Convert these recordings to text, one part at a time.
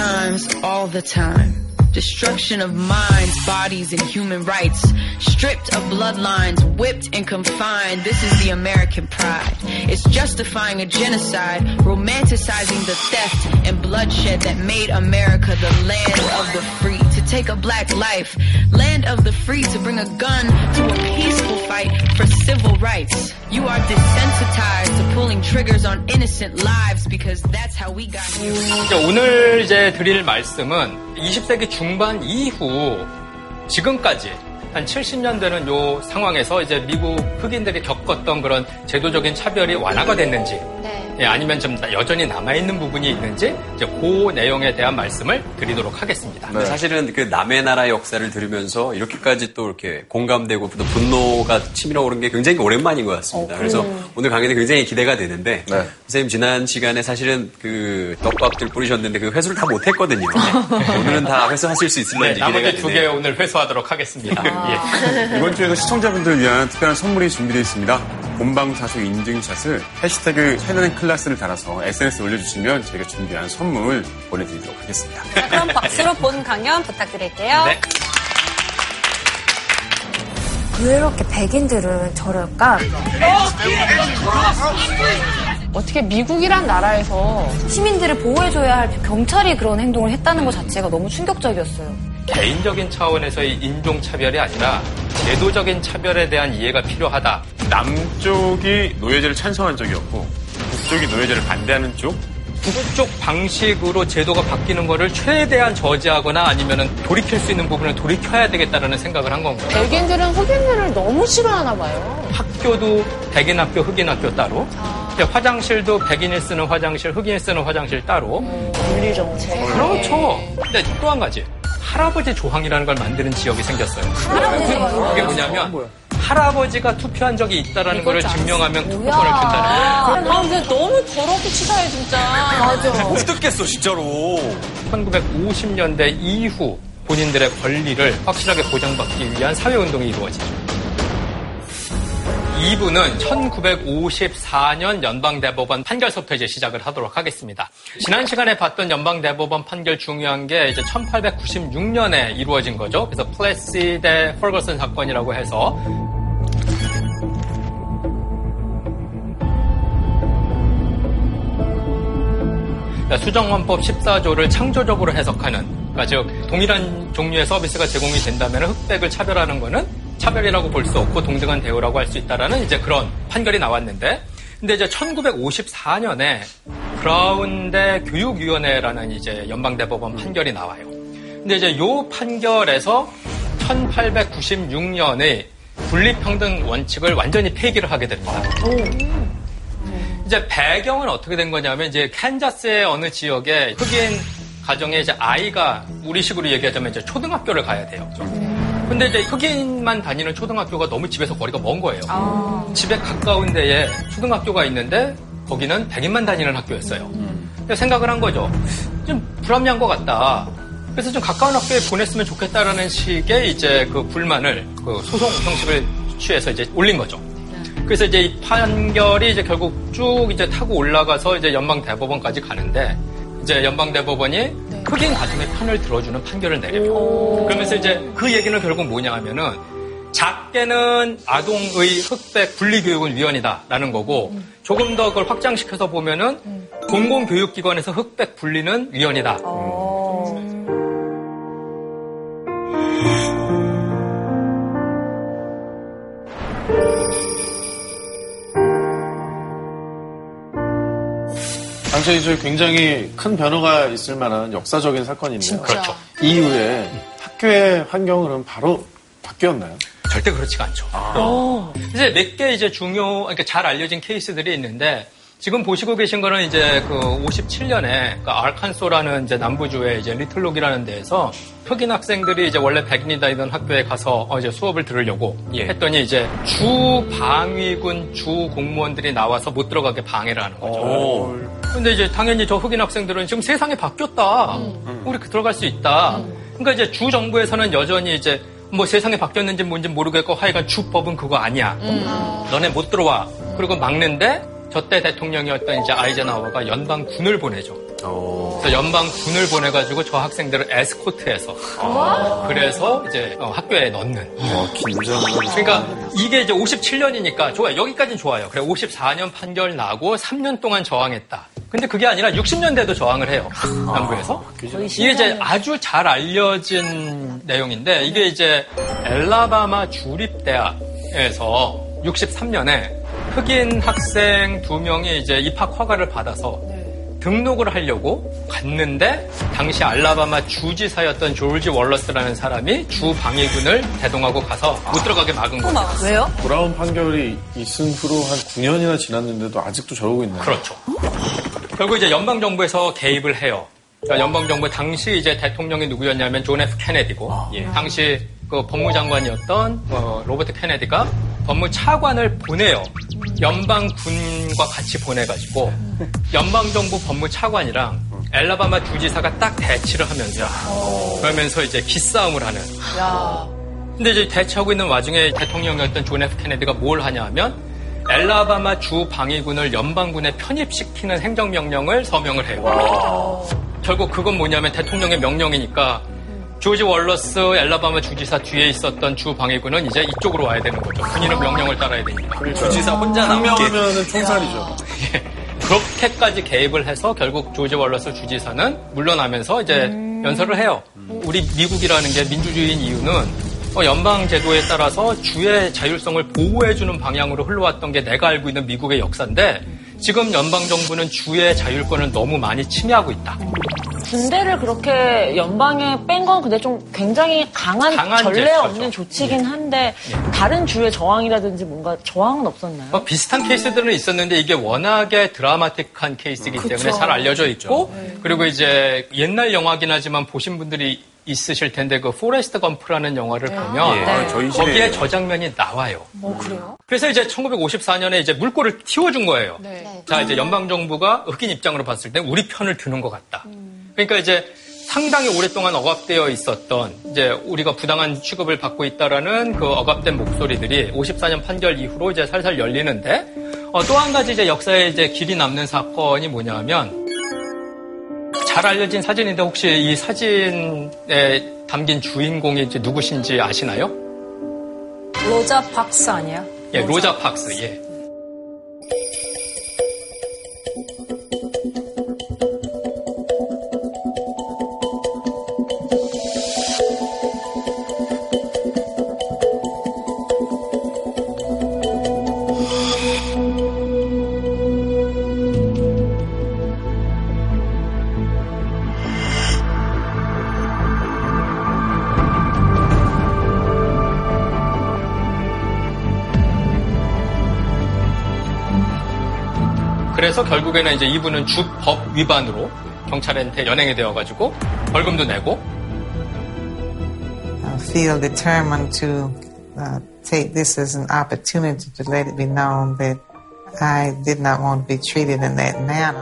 times, all the time. Destruction of minds, bodies, and human rights. Stripped of bloodlines, whipped and confined. This is the American pride. It's justifying a genocide, romanticizing the theft and bloodshed that made America the land of the free. Take a black life, land of the free, to bring a gun to a peaceful fight for civil rights. You are desensitized to pulling triggers on innocent lives because that's how we got here. 오늘 이제 드릴 말씀은 20세기 중반 이후 지금까지 한 70년 되는 요 상황에서 이제 미국 흑인들이 겪었던 그런 제도적인 차별이 완화가 됐는지 네. 예, 아니면 좀 여전히 남아있는 부분이 있는지 이제 그 내용에 대한 말씀을 드리도록 하겠습니다. 네. 사실은 그 남의 나라 역사를 들으면서 이렇게까지 또 이렇게 공감되고 또 분노가 치밀어 오른 게 굉장히 오랜만인 것 같습니다. 그래서 오늘 강의는 굉장히 기대가 되는데 네. 선생님 지난 시간에 사실은 그 떡밥들 뿌리셨는데 그 회수를 다 못했거든요. 오늘은 다 회수하실 수 네, 있을런지 기대가 나머지 두개 되네요. 오늘 회수하도록 하겠습니다. 예. 이번 주에도 시청자분들을 위한 특별한 선물이 준비되어 있습니다. 본방사수 인증샷을 해시태그 차이나는 클라스를 달아서 SNS에 올려주시면 저희가 준비한 선물 보내드리도록 하겠습니다. 자, 그럼 박수로 본 강연 부탁드릴게요. 네. 왜 이렇게 백인들은 저럴까? 어떻게 미국이란 나라에서 시민들을 보호해줘야 할 경찰이 그런 행동을 했다는 것 자체가 너무 충격적이었어요. 개인적인 차원에서의 인종차별이 아니라 제도적인 차별에 대한 이해가 필요하다. 남쪽이 노예제를 찬성한 적이 없고 북쪽이 노예제를 반대하는 쪽 북쪽 방식으로 제도가 바뀌는 거를 최대한 저지하거나 아니면 돌이킬 수 있는 부분을 돌이켜야 되겠다는 생각을 한 건가요? 백인들은 흑인들을 너무 싫어하나 봐요. 학교도 백인 학교, 흑인 학교 따로. 이제 화장실도 백인이 쓰는 화장실, 흑인이 쓰는 화장실 따로. 분리 정책. 그렇죠. 근데 또 한 가지. 할아버지 조항이라는 걸 만드는 지역이 생겼어요. 그게 뭐냐면 할아버지가 투표한 적이 있다라는 걸 증명하면 투표권을 준다는 거예요. 아, 근데 너무 더럽게 치사해, 진짜. 맞아. 못 듣겠어 진짜로. 1950년대 이후 본인들의 권리를 확실하게 보장받기 위한 사회운동이 이루어지죠. 2부는 1954년 연방대법원 판결서부터 이제 시작을 하도록 하겠습니다. 지난 시간에 봤던 연방대법원 판결 중요한 게 이제 1896년에 이루어진 거죠. 그래서 플래시 대 펄거슨 사건이라고 해서 수정헌법 14조를 창조적으로 해석하는, 그러니까 즉 동일한 종류의 서비스가 제공이 된다면 흑백을 차별하는 거는 차별이라고 볼 수 없고 동등한 대우라고 할 수 있다라는 이제 그런 판결이 나왔는데, 근데 이제 1954년에 브라운대 교육위원회라는 이제 연방대법원 판결이 나와요. 근데 이제 요 판결에서 1896년에 분리평등 원칙을 완전히 폐기를 하게 됩니다. 이제 배경은 어떻게 된 거냐면 이제 캔자스의 어느 지역에 흑인 가정에 이제 아이가 우리식으로 얘기하자면 이제 초등학교를 가야 돼요. 근데 이제 흑인만 다니는 초등학교가 너무 집에서 거리가 먼 거예요. 집에 가까운 데에 초등학교가 있는데 거기는 백인만 다니는 학교였어요. 그래서 생각을 한 거죠. 좀 불합리한 것 같다. 그래서 좀 가까운 학교에 보냈으면 좋겠다라는 식의 이제 그 불만을 그 소송 형식을 취해서 이제 올린 거죠. 그래서 이제 이 판결이 이제 결국 쭉 이제 타고 올라가서 이제 연방 대법원까지 가는데 이제 연방 대법원이 흑인 가정의 편을 들어주는 판결을 내려요. 그러면서 이제 그 얘기는 결국 뭐냐 하면은 작게는 아동의 흑백 분리교육은 위헌이다라는 거고 조금 더 그걸 확장시켜서 보면은 공공교육기관에서 흑백 분리는 위헌이다. 당시에 이제 굉장히 큰 변화가 있을 만한 역사적인 사건인데요. 그렇죠. 이후에 학교의 환경은 바로 바뀌었나요? 절대 그렇지가 않죠. 이제 몇 개 이제 중요, 그러니까 잘 알려진 케이스들이 있는데 지금 보시고 계신 거는 이제 그 57년에 그 알칸소라는 이제 남부주의 이제 리틀록이라는 데에서 흑인 학생들이 이제 원래 백인이 다니던 학교에 가서 어 이제 수업을 들으려고 예. 했더니 이제 주 방위군 주 공무원들이 나와서 못 들어가게 방해를 하는 거죠. 근데 이제 당연히 저 흑인 학생들은 지금 세상이 바뀌었다. 우리 그 들어갈 수 있다. 그러니까 이제 주 정부에서는 여전히 이제 뭐 세상이 바뀌었는지 뭔지 모르겠고 하여간 주법은 그거 아니야. 너네 못 들어와. 그리고 막는데 저때 대통령이었던 이제 아이젠하워가 연방 군을 보내죠. 어. 그래서 연방 군을 보내가지고 저 학생들을 에스코트해서 그래서 이제 어, 학교에 넣는. 어, 긴장. 그러니까 이게 이제 57년이니까 좋아요. 여기까지는 좋아요. 그래 54년 판결 나고 3년 동안 저항했다. 근데 그게 아니라 60년대도 저항을 해요. 남부에서. 이게 이제 아주 잘 알려진 내용인데 이게 이제 엘라바마 주립대학에서 63년에 흑인 학생 두 명이 이제 입학 허가를 받아서 등록을 하려고 갔는데 당시 알라바마 주지사였던 조지 월러스라는 사람이 주 방위군을 대동하고 가서 못 들어가게 막은 거예요. 왜요? 브라운 판결이 있은 후로 한 9년이나 지났는데도 아직도 저러고 있네요. 그렇죠. 결국 이제 연방 정부에서 개입을 해요. 그러니까 연방 정부 당시 이제 대통령이 누구였냐면 존 F 케네디고 예, 당시 그 법무장관이었던 어, 로버트 케네디가 법무 차관을 보내요. 연방군과 같이 보내가지고 연방정부 법무차관이랑 앨라배마 주지사가 딱 대치를 하면서 그러면서 이제 기싸움을 하는. 근데 이제 대치하고 있는 와중에 대통령이었던 존 F 케네디가 뭘 하냐면 엘라바마 주 방위군을 연방군에 편입시키는 행정명령을 서명을 해요. 결국 그건 뭐냐면 대통령의 명령이니까 조지 월러스 엘라바마 주지사 뒤에 있었던 주 방위군은 이제 이쪽으로 와야 되는 거죠. 군인은 명령을 따라야 되니까. 주지사 혼자 남게. 한명하면은 총살이죠. 그렇게까지 개입을 해서 결국 조지 월러스 주지사는 물러나면서 이제 연설을 해요. 우리 미국이라는 게 민주주의인 이유는 어, 연방 제도에 따라서 주의 자율성을 보호해주는 방향으로 흘러왔던 게 내가 알고 있는 미국의 역사인데 지금 연방 정부는 주의 자율권을 너무 많이 침해하고 있다. 군대를 그렇게 연방에 뺀 건 근데 좀 굉장히 강한, 강한 전례 제스처죠. 없는 조치긴 한데 다른 주의 저항이라든지 뭔가 저항은 없었나요? 뭐 비슷한 케이스들은 있었는데 이게 워낙에 드라마틱한 케이스이기 때문에 잘 알려져 있고 그리고 이제 옛날 영화긴 하지만 보신 분들이 있으실 텐데 그 포레스트 검프라는 영화를 보면 예. 아, 저희 거기에 저 장면이 나와요. 어, 그래요? 그래서 이제 1954년에 이제 물꼬를 틔워준 거예요. 네. 자, 이제 연방 정부가 흑인 입장으로 봤을 때 우리 편을 드는 것 같다. 그러니까 이제 상당히 오랫동안 억압되어 있었던 이제 우리가 부당한 취급을 받고 있다라는 그 억압된 목소리들이 54년 판결 이후로 이제 살살 열리는데 어, 또 한 가지 이제 역사에 이제 길이 남는 사건이 뭐냐면 잘 알려진 사진인데 혹시 이 사진에 담긴 주인공이 이제 누구신지 아시나요? 로자 박스 아니야? 예, 로자 박스. 예. 그래서 결국에는 이제 이분은 주법 위반으로 경찰한테 연행이 되어가지고 벌금도 내고 I feel determined to uh, take this as an opportunity to let it be known that I did not want to be treated in that manner.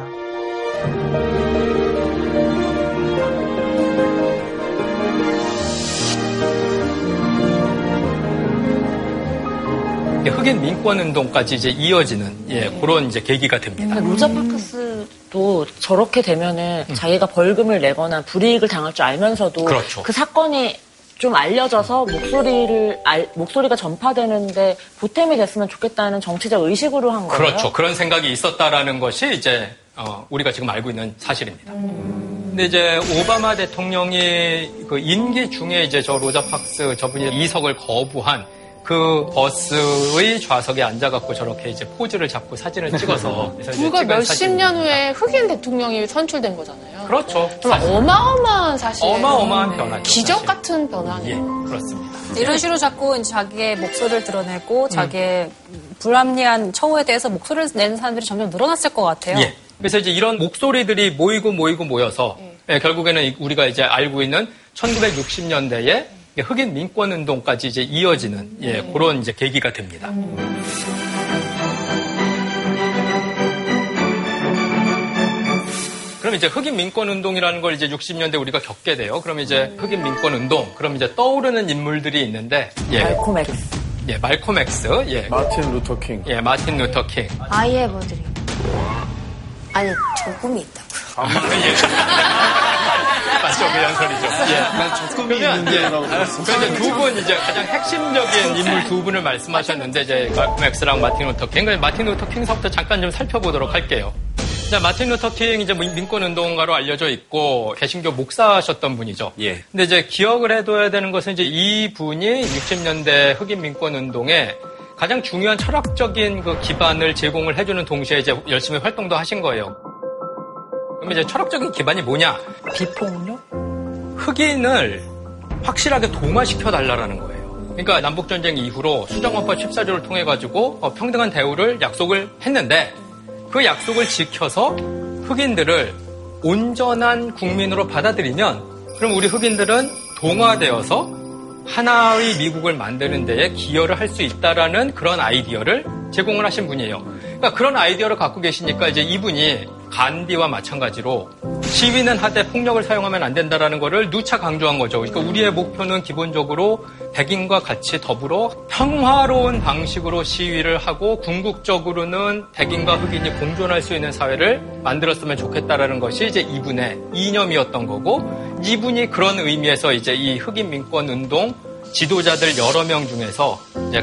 흑인 민권 운동까지 이제 이어지는 예, 그런 이제 계기가 됩니다. 근데 로자 파크스도 저렇게 되면은 자기가 벌금을 내거나 불이익을 당할 줄 알면서도 그렇죠. 그 사건이 좀 알려져서 목소리를 알- 목소리가 전파되는데 보탬이 됐으면 좋겠다는 정치적 의식으로 한 거예요. 그렇죠. 그런 생각이 있었다라는 것이 이제 어, 우리가 지금 알고 있는 사실입니다. 근데 이제 오바마 대통령이 그 임기 중에 이제 저 로자 박스 저분이 이석을 거부한 그 버스의 좌석에 앉아갖고 저렇게 이제 포즈를 잡고 사진을 찍어서 불과 몇십. 년 후에 흑인 대통령이 선출된 거잖아요. 그렇죠. 정말 어마어마한 사실. 어마어마한 변화죠. 기적. 같은 변화네요. 예, 그렇습니다. 이런 식으로 자꾸 이제 자기의 목소리를 드러내고 자기의 불합리한 처우에 대해서 목소리를 내는 사람들이 점점 늘어났을 것 같아요. 예. 그래서 이제 이런 목소리들이 모이고 모이고 모여서 예, 결국에는 이- 우리가 이제 알고 있는 1960년대에 흑인 민권 운동까지 이제 이어지는 예, 그런 이제 계기가 됩니다. 그럼 이제 흑인 민권 운동이라는 걸 이제 60년대 우리가 겪게 돼요. 그럼 이제 흑인 민권 운동, 그럼 이제 떠오르는 인물들이 있는데, 예, 말콤 엑스. 예, 말콤 엑스, 예, 마틴 루터 킹. 예, 마틴 루터 킹, I have a dream. 아니, 조금이 있다고요. 맞죠, 그 연설이죠. 예. 난 적금이 그러면 있는 이제 거라고 들었어. 그런데 두 분 이제 가장 핵심적인 인물 두 분을 말씀하셨는데 이제 말콤 엑스랑 마틴 루터 킹. 그러니까 마틴 루터 킹서부터 잠깐 좀 살펴보도록 할게요. 자, 마틴 루터 킹 이제 민권 운동가로 알려져 있고 개신교 목사셨던 분이죠. 예. 근데 이제 기억을 해둬야 되는 것은 이제 이 분이 60년대 흑인 민권 운동에 가장 중요한 철학적인 그 기반을 제공을 해주는 동시에 이제 열심히 활동도 하신 거예요. 그럼 이제 철학적인 기반이 뭐냐? 비폭력? 흑인을 확실하게 동화시켜 달라라는 거예요. 그러니까 남북전쟁 이후로 수정헌법 14조를 통해 가지고 어, 평등한 대우를 약속을 했는데 그 약속을 지켜서 흑인들을 온전한 국민으로 받아들이면 그럼 우리 흑인들은 동화되어서 하나의 미국을 만드는 데에 기여를 할 수 있다라는 그런 아이디어를 제공을 하신 분이에요. 그러니까 그런 아이디어를 갖고 계시니까 이제 이분이 간디와 마찬가지로 시위는 하되 폭력을 사용하면 안 된다라는 거를 누차 강조한 거죠. 그러니까 우리의 목표는 기본적으로 백인과 같이 더불어 평화로운 방식으로 시위를 하고 궁극적으로는 백인과 흑인이 공존할 수 있는 사회를 만들었으면 좋겠다라는 것이 이제 이분의 이념이었던 거고 이분이 그런 의미에서 이제 이 흑인 민권 운동 지도자들 여러 명 중에서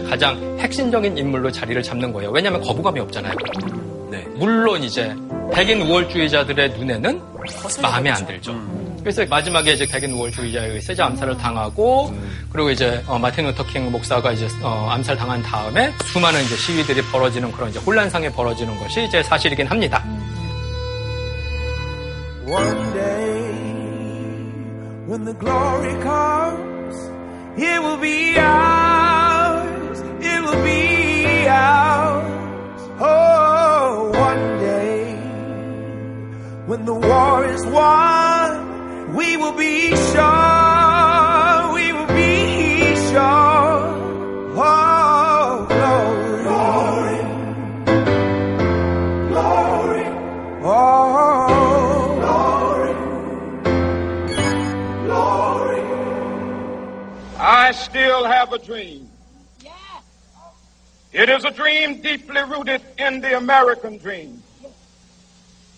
가장 핵심적인 인물로 자리를 잡는 거예요. 왜냐하면 거부감이 없잖아요. 네. 물론 이제 백인 우월주의자들의 눈에는 마음에 안 들죠. 그래서 마지막에 이제 백인 우월주의자에 의해 세자 암살을 당하고 그리고 이제 어, 마틴 루터킹 목사가 이제 어, 암살 당한 다음에 수많은 이제 시위들이 벌어지는 그런 이제 혼란상에 벌어지는 것이 이제 사실이긴 합니다. One day, when the glory comes, it will be ours. It will be when the war is won, we will be sure. We will be sure. Oh, glory. Glory. Glory. Oh, glory. Glory. I still have a dream. It is a dream deeply rooted in the American dream.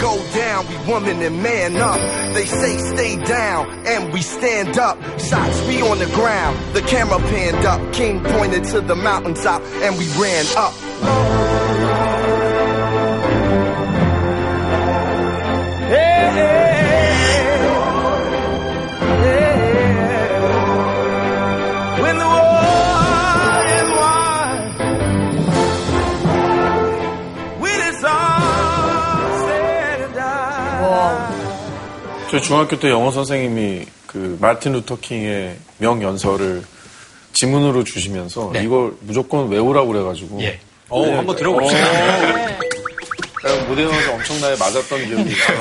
Go down, we woman and man up. They say stay down, and we stand up. Shots be on the ground, the camera panned up. King pointed to the mountaintop, and we ran up. 저희 중학교 때 영어 선생님이 그 마틴 루터 킹의 명연설을 지문으로 주시면서 이걸 무조건 외우라고 그래가지고 예. 어, 한번 들어봅시다. 제가 무대 나가서 엄청나게 맞았던 기억이 있어요.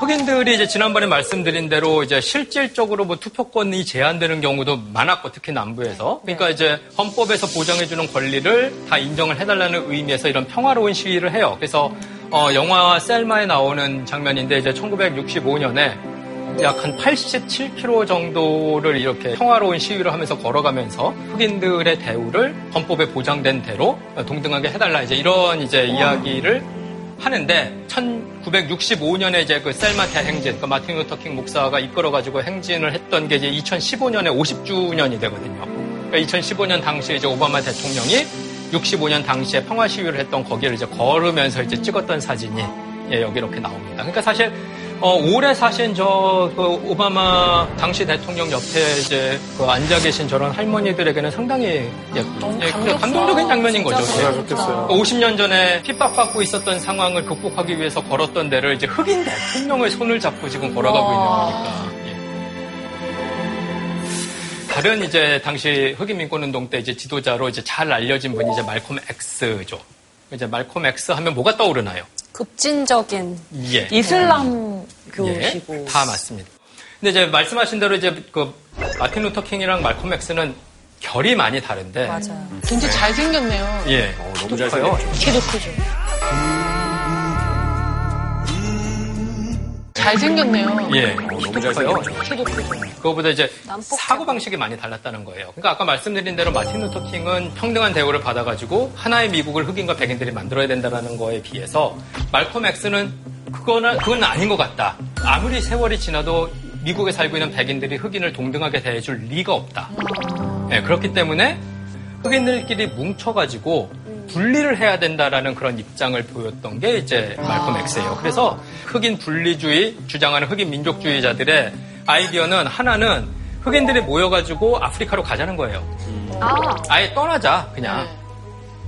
흑인들이 이제 지난번에 말씀드린 대로 이제 실질적으로 뭐 투표권이 제한되는 경우도 많았고 특히 남부에서. 그러니까 이제 헌법에서 보장해주는 권리를 다 인정을 해달라는 의미에서 이런 평화로운 시위를 해요. 그래서 어, 영화 셀마에 나오는 장면인데 이제 1965년에 약 한 87km 정도를 이렇게 평화로운 시위를 하면서 걸어가면서 흑인들의 대우를 헌법에 보장된 대로 동등하게 해달라 이제 이런 이제 이야기를 하는데 1965년에 이제 그 셀마 대행진, 그 마틴 루터 킹 목사가 이끌어가지고 행진을 했던 게 이제 2015년에 50주년이 되거든요. 그러니까 2015년 당시에 이제 오바마 대통령이 65년 당시에 평화 시위를 했던 거기를 이제 걸으면서 이제 찍었던 사진이 예, 여기 이렇게 나옵니다. 그러니까 사실 어, 오래 사신 저, 그, 오바마 당시 대통령 옆에 이제, 그, 앉아 계신 저런 할머니들에게는 상당히, 예, 예, 그 감동적인 장면인 거죠. 좋겠어요. 50년 전에 핍박받고 있었던 상황을 극복하기 위해서 걸었던 데를 이제 흑인 대통령의 손을 잡고 지금 걸어가고 있는 거니까. 예. 다른 이제 당시 흑인 민권 운동 때 이제 지도자로 이제 잘 알려진 분이 이제 말콤 X죠. 이제 말콤 X 하면 뭐가 떠오르나요? 급진적인 예. 이슬람 예, 교시고. 다 맞습니다. 근데 이제 말씀하신 대로 이제 그 마틴 루터 킹이랑 말콤 엑스는 결이 많이 다른데. 맞아요. 굉장히 잘 생겼네요. 예. 너무 커요. 잘생겼죠. 키도 크죠. 잘생겼네요. 예. 너무 키도 잘생겼죠. 커요. 키도 크죠. 그거보다 이제 사고 방식이 많이 달랐다는 거예요. 그러니까 아까 말씀드린 대로 마틴 루터 킹은 평등한 대우를 받아가지고 하나의 미국을 흑인과 백인들이 만들어야 된다는 거에 비해서 말콤 엑스는 그거는 그건 아닌 것 같다. 아무리 세월이 지나도 미국에 살고 있는 백인들이 흑인을 동등하게 대해줄 리가 없다. 예, 그렇기 때문에 흑인들끼리 뭉쳐가지고 분리를 해야 된다라는 그런 입장을 보였던 게 이제 말콤 엑스예요. 그래서 흑인 분리주의 주장하는 흑인 민족주의자들의 아이디어는 하나는 흑인들이 모여가지고 아프리카로 가자는 거예요. 아, 아예 떠나자 그냥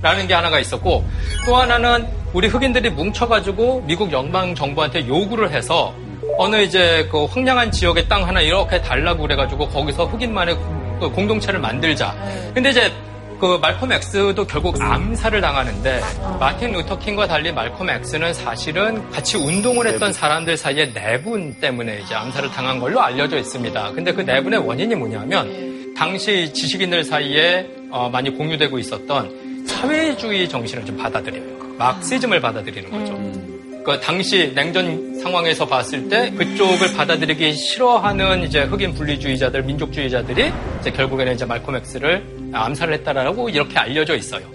라는 게 하나가 있었고 또 하나는 우리 흑인들이 뭉쳐가지고 미국 연방 정부한테 요구를 해서 어느 이제 그 황량한 지역의 땅 하나 이렇게 달라고 그래가지고 거기서 흑인만의 그 공동체를 만들자. 근데 이제 그 말콤 엑스도 결국 암살을 당하는데 마틴 루터 킹과 달리 말콤 엑스는 사실은 같이 운동을 했던 사람들 사이에 내분 때문에 이제 암살을 당한 걸로 알려져 있습니다. 근데 그 내분의 원인이 뭐냐면 당시 지식인들 사이에 어, 많이 공유되고 있었던 사회주의 정신을 좀 받아들여요. 마크시즘을 받아들이는 거죠. 그 당시 냉전 상황에서 봤을 때 그쪽을 받아들이기 싫어하는 이제 흑인 분리주의자들, 민족주의자들이 이제 결국에는 이제 말콤 엑스를 암살을 했다라고 이렇게 알려져 있어요.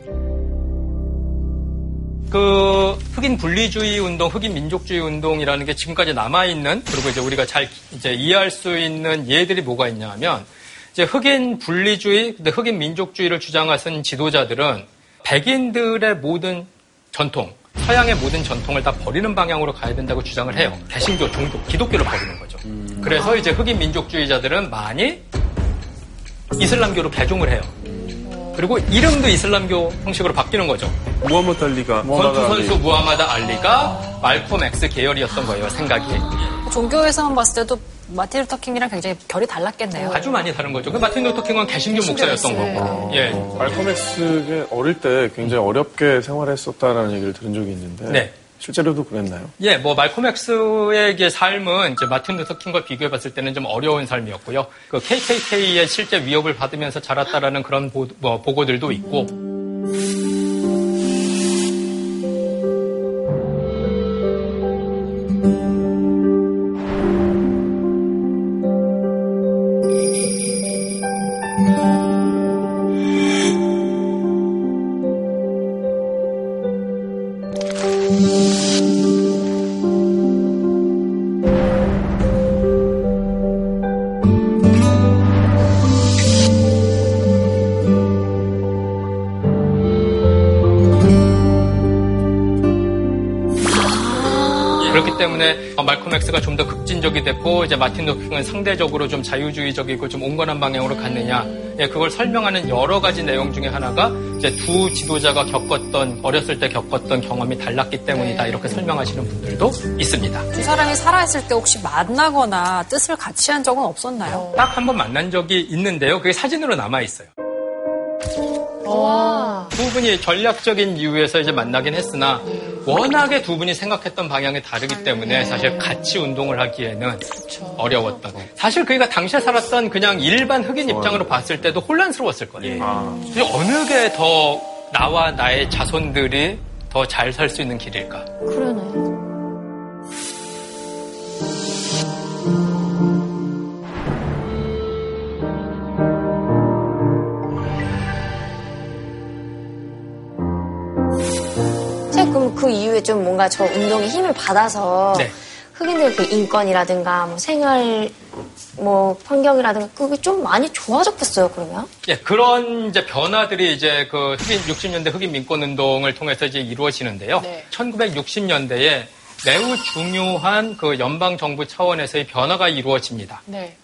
그 흑인 분리주의 운동, 흑인 민족주의 운동이라는 게 지금까지 남아 있는 그리고 이제 우리가 잘 이제 이해할 수 있는 예들이 뭐가 있냐면 이제 흑인 분리주의, 근데 흑인 민족주의를 주장하신 지도자들은 백인들의 모든 전통, 서양의 모든 전통을 다 버리는 방향으로 가야 된다고 주장을 해요. 개신교, 종교, 기독교를 버리는 거죠. 그래서 이제 흑인 민족주의자들은 많이 이슬람교로 개종을 해요. 그리고 이름도 이슬람교 형식으로 바뀌는 거죠. 무함마드 알리가 권투 선수 무하마드 알리가 말콤 엑스 계열이었던 거예요, 생각이. 종교에서만 봤을 때도 마틴 루터 킹이랑 굉장히 결이 달랐겠네요. 아주 많이 다른 거죠. 그 마틴 루터 킹은 개신교 목사였던 거고. 예. 말콤 엑스가 어릴 때 굉장히 어렵게 생활했었다라는 얘기를 들은 적이 있는데 네. 실제로도 그랬나요? 예, 뭐 말콤 엑스의 삶은 이제 마틴 루터 킹과 비교해 봤을 때는 좀 어려운 삶이었고요. 그 KKK의 실제 위협을 받으면서 자랐다라는 그런 보, 뭐, 보고들도 있고. 극진적이 됐고 이제 마틴 루터 킹은 상대적으로 좀 자유주의적이고 좀 온건한 방향으로 갔느냐 예, 그걸 설명하는 여러 가지 내용 중에 하나가 이제 두 지도자가 겪었던 어렸을 때 겪었던 경험이 달랐기 때문이다 이렇게 설명하시는 분들도 있습니다. 두 사람이 살아있을 때 혹시 만나거나 뜻을 같이 한 적은 없었나요? 딱 한 번 만난 적이 있는데요. 그게 사진으로 남아 있어요. 두 분이 전략적인 이유에서 이제 만나긴 했으나 워낙에 두 분이 생각했던 방향이 다르기 때문에 사실 같이 운동을 하기에는 어려웠던. 사실 그이가 당시에 살았던 그냥 일반 흑인 입장으로 봤을 때도 혼란스러웠을 거예요. 근데 어느 게 더 나와 나의 자손들이 더 잘 살 수 있는 길일까? 그러네. 그 이후에 좀 뭔가 저 운동에 힘을 받아서 네. 흑인들 그 인권이라든가 뭐 생활 뭐 환경이라든가 그게 좀 많이 좋아졌겠어요 그러면? 예, 그런 이제 변화들이 이제 그 흑인 60년대 흑인 민권 운동을 통해서 이제 이루어지는데요. 네. 1960년대에 매우 중요한 그 연방 정부 차원에서의 변화가 이루어집니다. 네.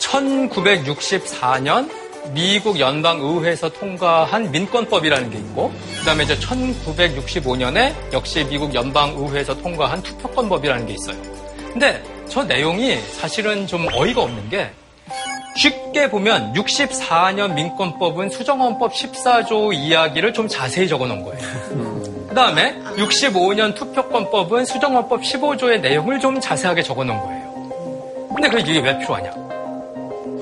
1964년 미국 연방의회에서 통과한 민권법이라는 게 있고, 그 다음에 이제 1965년에 역시 미국 연방의회에서 통과한 투표권법이라는 게 있어요. 근데 저 내용이 사실은 좀 어이가 없는 게, 쉽게 보면 64년 민권법은 수정헌법 14조 이야기를 좀 자세히 적어 놓은 거예요. 그 다음에 65년 투표권법은 수정헌법 15조의 내용을 좀 자세하게 적어 놓은 거예요. 근데 그 이게 왜 필요하냐?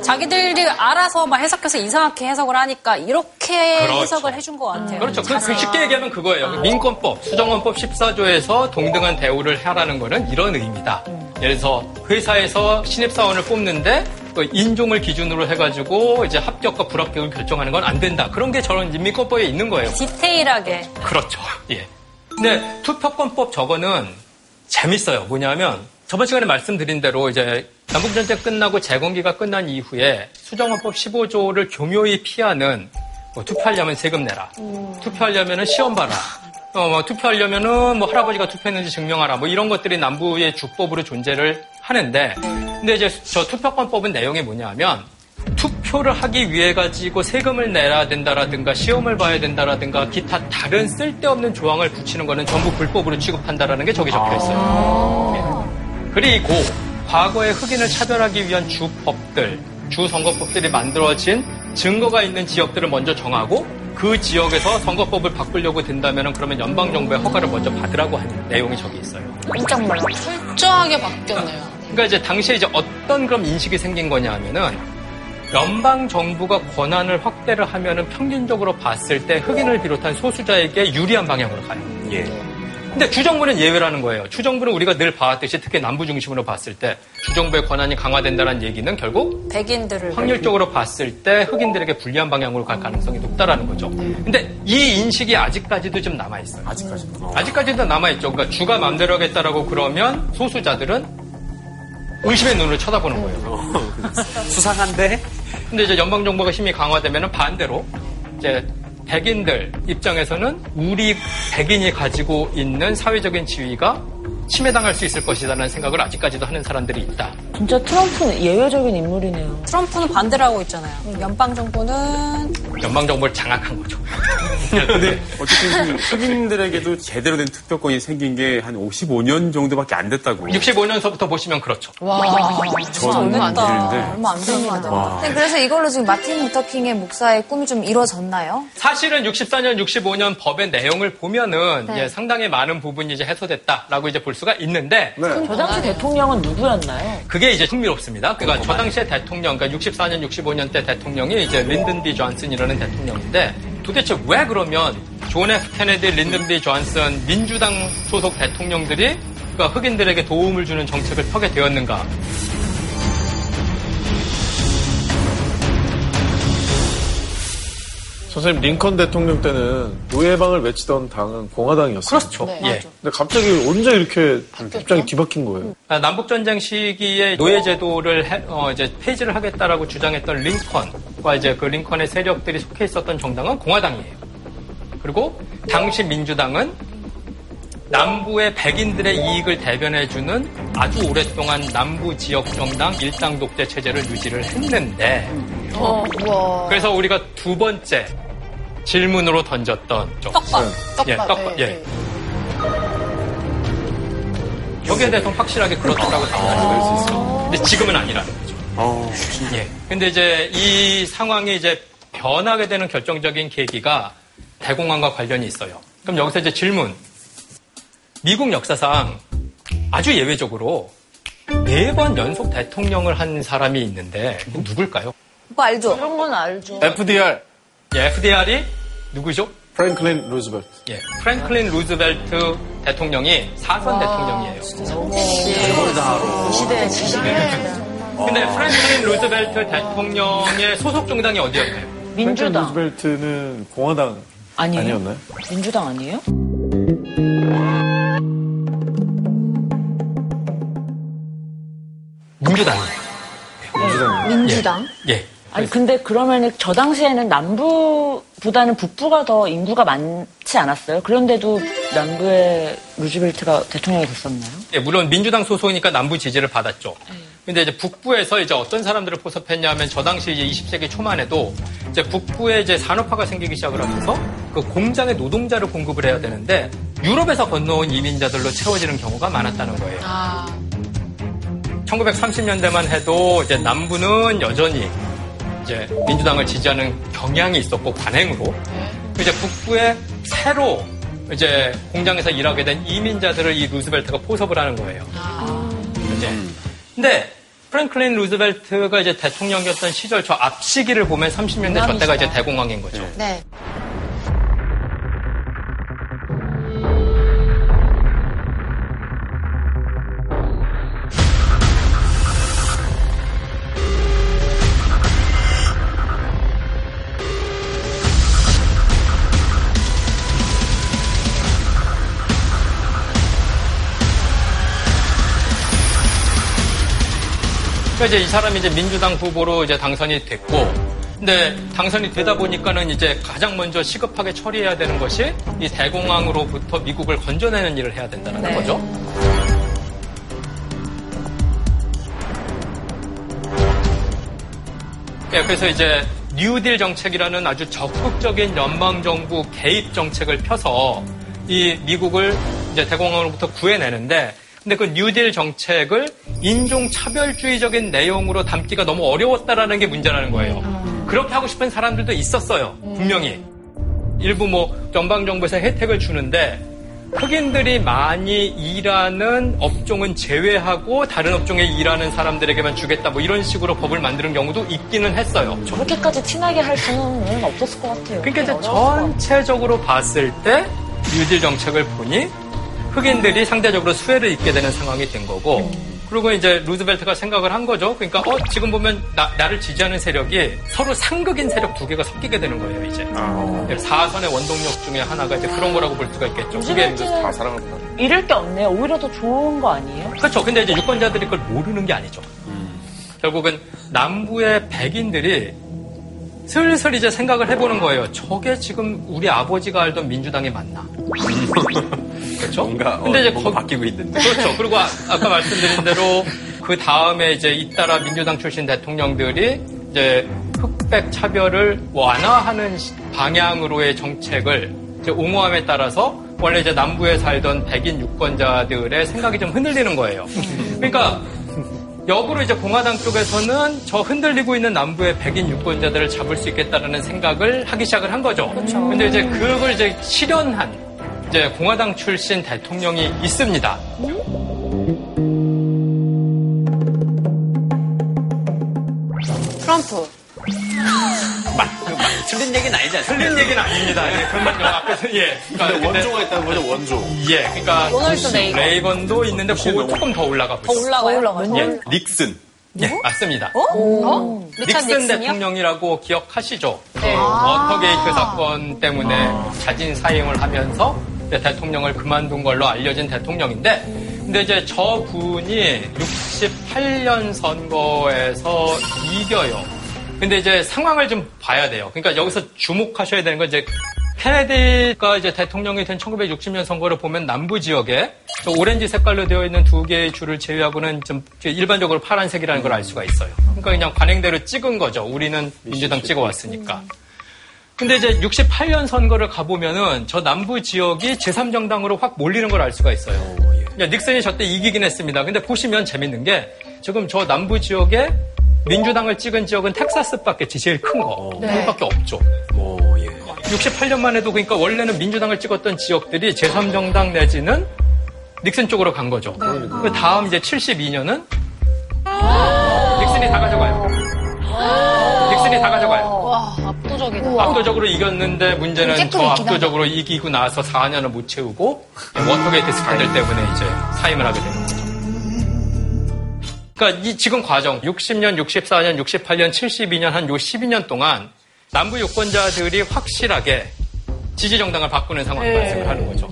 자기들이 알아서 막 해석해서 이상하게 해석을 하니까 이렇게 그렇죠. 해석을 해준 것 같아요. 그렇죠. 그, 그 쉽게 얘기하면 그거예요. 그 민권법, 수정헌법 14조에서 동등한 대우를 하라는 거는 이런 의미다. 예를 들어서 회사에서 신입사원을 뽑는데 그 인종을 기준으로 해가지고 이제 합격과 불합격을 결정하는 건 안 된다. 그런 게 저런 민권법에 있는 거예요. 디테일하게. 그렇죠. 예. 근데 투표권법 저거는 재밌어요. 뭐냐면 저번 시간에 말씀드린 대로 이제 남북전쟁 끝나고 재건기가 끝난 이후에 수정헌법 15조를 교묘히 피하는 뭐 투표하려면 세금 내라. 투표하려면은 시험 봐라. 어, 뭐 투표하려면은 뭐 할아버지가 투표했는지 증명하라. 뭐 이런 것들이 남부의 주법으로 존재를 하는데 근데 이제 저 투표권법은 내용이 뭐냐면 투표를 하기 위해 가지고 세금을 내야 된다라든가 시험을 봐야 된다라든가 기타 다른 쓸데없는 조항을 붙이는 거는 전부 불법으로 취급한다라는 게 저기 적혀 있어요. 예. 그리고 과거의 흑인을 차별하기 위한 주법들, 주선거법들이 만들어진 증거가 있는 지역들을 먼저 정하고 그 지역에서 선거법을 바꾸려고 된다면 그러면 연방 정부의 허가를 먼저 받으라고 하는 내용이 저기 있어요. 깜짝 놀라. 철저하게 바뀌었네요. 그러니까 이제 당시에 이제 어떤 그런 인식이 생긴 거냐 하면은 연방 정부가 권한을 확대를 하면은 평균적으로 봤을 때 흑인을 비롯한 소수자에게 유리한 방향으로 가요. 예. 근데 주정부는 예외라는 거예요. 주정부는 우리가 늘 봐왔듯이 특히 남부 중심으로 봤을 때 주정부의 권한이 강화된다는 얘기는 결국 백인들을 확률적으로 봤을 때 흑인들에게 불리한 방향으로 갈 가능성이 높다라는 거죠. 근데 이 인식이 아직까지도 좀 남아 있어요. 아직까지. 아직까지도 남아 있죠. 그러니까 주가 마음대로 하겠다라고 그러면 소수자들은 의심의 눈으로 쳐다보는 거예요. 수상한데? 근데 이제 연방 정부가 힘이 강화되면 반대로 이제 백인들 입장에서는 우리 백인이 가지고 있는 사회적인 지위가 침해당할 수 있을 것이라는 생각을 아직까지도 하는 사람들이 있다. 진짜 트럼프는 예외적인 인물이네요. 트럼프는 반대를 하고 있잖아요. 연방 정부는 연방 정부를 장악한 거죠. 근데 어쨌든 그 흑인들에게도 제대로 된 투표권이 생긴 게 한 55년 정도밖에 안 됐다고. 65년서부터 보시면 그렇죠. 와, 저는 얼마 안 모르는데. 얼마 안 됩니다. 와. 네, 그래서 이걸로 지금 마틴 루터 킹의 목사의 꿈이 좀 이루어졌나요? 사실은 64년, 65년 법의 내용을 보면은 네. 예, 상당히 많은 부분이 이제 해소됐다라고 이제 볼 수가 있는데 저 당시 대통령은 누구였나요? 그게 이제 흥미롭습니다. 그러니까 저 당시에 대통령, 그러니까 64년, 65년 때 대통령이 이제 린든 B 존슨이라는 대통령인데 도대체 왜 그러면 존 F 케네디, 린든 B 존슨 민주당 소속 대통령들이 그러니까 흑인들에게 도움을 주는 정책을 펴게 되었는가? 선생님 링컨 대통령 때는 노예 해방을 외치던 당은 공화당이었어요. 그렇죠. 네, 예. 근데 갑자기 언제 이렇게 입장이 뒤바뀐 거예요? 아, 남북 전쟁 시기에 노예 제도를 해- 어, 이제 폐지를 하겠다라고 주장했던 링컨과 이제 그 링컨의 세력들이 속해 있었던 정당은 공화당이에요. 그리고 당시 민주당은 남부의 백인들의 이익을 대변해주는 아주 오랫동안 남부 지역 정당 일당 독재 체제를 유지를 했는데 어. 그래서 우리가 두 번째 질문으로 던졌던 좀 떡밥. 예, 떡밥. 떡밥. 예, 예. 여기에 대해서는 확실하게 그렇다고 답변할 수 있어요. 근데 지금은 아니라는 거죠. 어, 예. 근데 이제 이 상황이 이제 변하게 되는 결정적인 계기가 대공황과 관련이 있어요. 그럼 여기서 이제 질문. 미국 역사상 아주 예외적으로 네 번 연속 대통령을 한 사람이 있는데 누굴까요? 오빠 알죠? 그런 건 알죠. FDR, 예, FDR이 누구죠? 프랭클린 루즈벨트. 예, 프랭클린 루즈벨트 대통령이 사선 대통령이에요. 이 시대에 진짜. 근데 프랭클린 루즈벨트 대통령의 소속 정당이 어디였나요? 프랭클린 민주당 루즈벨트는 공화당 아니에요? 아니었나요? 민주당 아니에요? 민주당이에요. 민주당. 민주당. 예. 아니 근데 그러면 저 당시에는 남부보다는 북부가 더 인구가 많지 않았어요? 그런데도 남부의 루즈벨트가 대통령이 됐었나요? 예, 물론 민주당 소속이니까 남부 지지를 받았죠. 근데 이제 북부에서 이제 어떤 사람들을 포섭했냐면 저 당시 이제 20세기 초만 해도 이제 북부에 이제 산업화가 생기기 시작을 하면서 그 공장에 노동자를 공급을 해야 되는데 유럽에서 건너온 이민자들로 채워지는 경우가 많았다는 거예요. 아, 1930년대만 해도 이제 남부는 여전히 이제 민주당을 지지하는 경향이 있었고 관행으로. 이제 북부에 새로 이제 공장에서 일하게 된 이민자들을 이 루즈벨트가 포섭을 하는 거예요. 이제. 근데 프랭클린 루즈벨트가 이제 대통령이었던 시절 저 앞시기를 보면 30년대 저 때가 이제 대공황인 거죠. 네. 그러니까 이제 이 사람이 이제 민주당 후보로 이제 당선이 됐고, 근데 당선이 되다 보니까는 이제 가장 먼저 시급하게 처리해야 되는 것이 이 대공황으로부터 미국을 건져내는 일을 해야 된다는 네. 거죠. 예, 그래서 이제 뉴딜 정책이라는 아주 적극적인 연방 정부 개입 정책을 펴서 이 미국을 이제 대공황으로부터 구해내는데 근데 그 뉴딜 정책을 인종 차별주의적인 내용으로 담기가 너무 어려웠다라는 게 문제라는 거예요. 그렇게 하고 싶은 사람들도 있었어요. 분명히. 일부 뭐 연방 정부에서 혜택을 주는데 흑인들이 많이 일하는 업종은 제외하고 다른 업종에 일하는 사람들에게만 주겠다 뭐 이런 식으로 법을 만드는 경우도 있기는 했어요. 저렇게까지 티나게 할 수는 없었을 것 같아요. 그러니까 이제. 전체적으로 봤을 때 뉴딜 정책을 보니 흑인들이 상대적으로 수혜를 입게 되는 상황이 된 거고 그리고 이제 루즈벨트가 생각을 한 거죠. 그러니까 어 지금 보면 나, 를 지지하는 세력이 서로 상극인 세력 두 개가 섞이게 되는 거예요. 이제 사선의 원동력 중에 하나가 이제 그런 거라고 볼 수가 있겠죠. 그게 다 사랑합니다. 잃을 게 없네요. 오히려 더 좋은 거 아니에요? 그렇죠. 근데 이제 유권자들이 그걸 모르는 게 아니죠. 결국은 남부의 백인들이 슬슬 이제 생각을 해보는 거예요. 저게 지금 우리 아버지가 알던 민주당이 맞나? 그렇죠? 뭔가, 어, 근데 이제 뭔가 거- 바뀌고 있는데. 그렇죠. 그리고 아, 까 말씀드린 대로 그 다음에 이제 잇따라 민주당 출신 대통령들이 이제 흑백 차별을 완화하는 시- 방향으로의 정책을 이제 옹호함에 따라서 원래 이제 남부에 살던 백인 유권자들의 생각이 좀 흔들리는 거예요. 그러니까 역으로 이제 공화당 쪽에서는 저 흔들리고 있는 남부의 백인 유권자들을 잡을 수 있겠다라는 생각을 하기 시작을 한 거죠. 근데 이제 그걸 이제 실현한 이제 공화당 출신 대통령이 있습니다. 트럼프. 막, 막 틀린 얘기는 아니지 않습니까? 틀린 얘기는 아닙니다. 예, 그건 요 앞에서 예. 그러니까 근데 근데- 원조가 있다는 거죠, 원조. 예, 그러니까 로널드 레이건. 레이건도 있는데 그거 조금 더 올라가고 더 있어요. 올라가요? 예, 닉슨. 예, 맞습니다. 어? 리차드 닉슨 닉슨이요? 대통령이라고 기억하시죠? 네. 워터게이트 사건 때문에 자진 사임을 하면서 이제 대통령을 그만둔 걸로 알려진 대통령인데, 근데 이제 저 분이 68년 선거에서 이겨요. 근데 이제 상황을 좀 봐야 돼요. 그러니까 여기서 주목하셔야 되는 건 이제 케네디가 이제 대통령이 된 1960년 선거를 보면 남부 지역에 저 오렌지 색깔로 되어 있는 두 개의 줄을 제외하고는 좀 일반적으로 파란색이라는 걸 알 수가 있어요. 그러니까 그냥 관행대로 찍은 거죠. 우리는 민주당 찍어왔으니까. 근데 이제 68년 선거를 가보면은 저 남부 지역이 제3정당으로 확 몰리는 걸 알 수가 있어요. 야, 닉슨이 저때 이기긴 했습니다. 근데 보시면 재밌는 게 지금 저 남부 지역에 민주당을 찍은 지역은 텍사스밖에 제일 큰 거. 그밖에 없죠. 오, 예. 68년만 해도 그러니까 원래는 민주당을 찍었던 지역들이 제3정당 내지는 닉슨 쪽으로 간 거죠. 그 다음 이제 72년은 닉슨이 다 가져가요. 닉슨이 다 가져가요. 와, 압도적이다. 압도적으로 이겼는데 문제는 하나. 압도적으로 이기고 나서 4년을 못 채우고 워터게이트 스캔들 때문에 이제 사임을 하게 되는 거죠. 그러니까 이 지금 과정 60년, 64년, 68년, 72년 한 요 12년 동안 남부 유권자들이 확실하게 지지 정당을 바꾸는 상황이 네. 발생을 하는 거죠.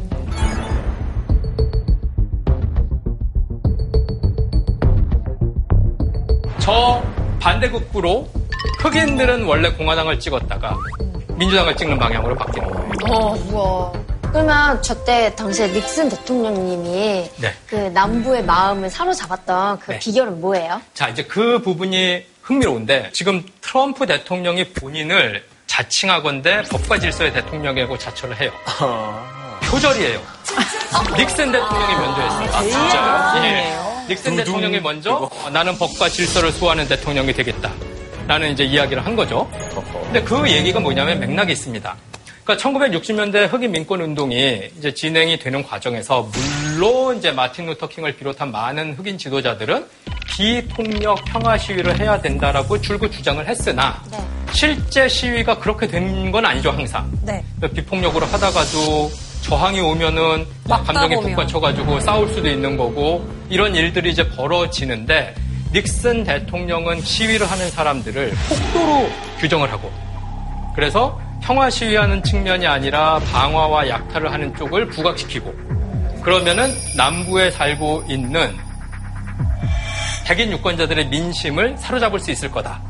저 반대극부로 흑인들은 원래 공화당을 찍었다가 민주당을 찍는 방향으로 바뀌는 거예요. 어, 우와. 그러면 저때 당시에 닉슨 대통령님이 네. 그 남부의 마음을 사로잡았던 그 네. 비결은 뭐예요? 자, 이제 그 부분이 흥미로운데 지금 트럼프 대통령이 본인을 자칭하건대 법과 질서의 대통령이라고 자처를 해요. 표절이에요. 닉슨 대통령이 먼저 했어요. 아, 진짜요? 예. 닉슨 대통령이 먼저 어, 나는 법과 질서를 수호하는 대통령이 되겠다. 라는 이제 이야기를 한 거죠. 근데 그 얘기가 뭐냐면 맥락이 있습니다. 그러니까 1960년대 흑인 민권 운동이 이제 진행이 되는 과정에서 물론 이제 마틴 루터 킹을 비롯한 많은 흑인 지도자들은 비폭력 평화 시위를 해야 된다라고 줄곧 주장을 했으나 실제 시위가 그렇게 된 건 아니죠 항상. 네. 비폭력으로 하다가도 저항이 오면은 막 감정이 보면. 북받쳐가지고 싸울 수도 있는 거고 이런 일들이 이제 벌어지는데 닉슨 대통령은 시위를 하는 사람들을 폭도로 규정을 하고 그래서 평화 시위하는 측면이 아니라 방화와 약탈을 하는 쪽을 부각시키고 그러면은 남부에 살고 있는 백인 유권자들의 민심을 사로잡을 수 있을 거다.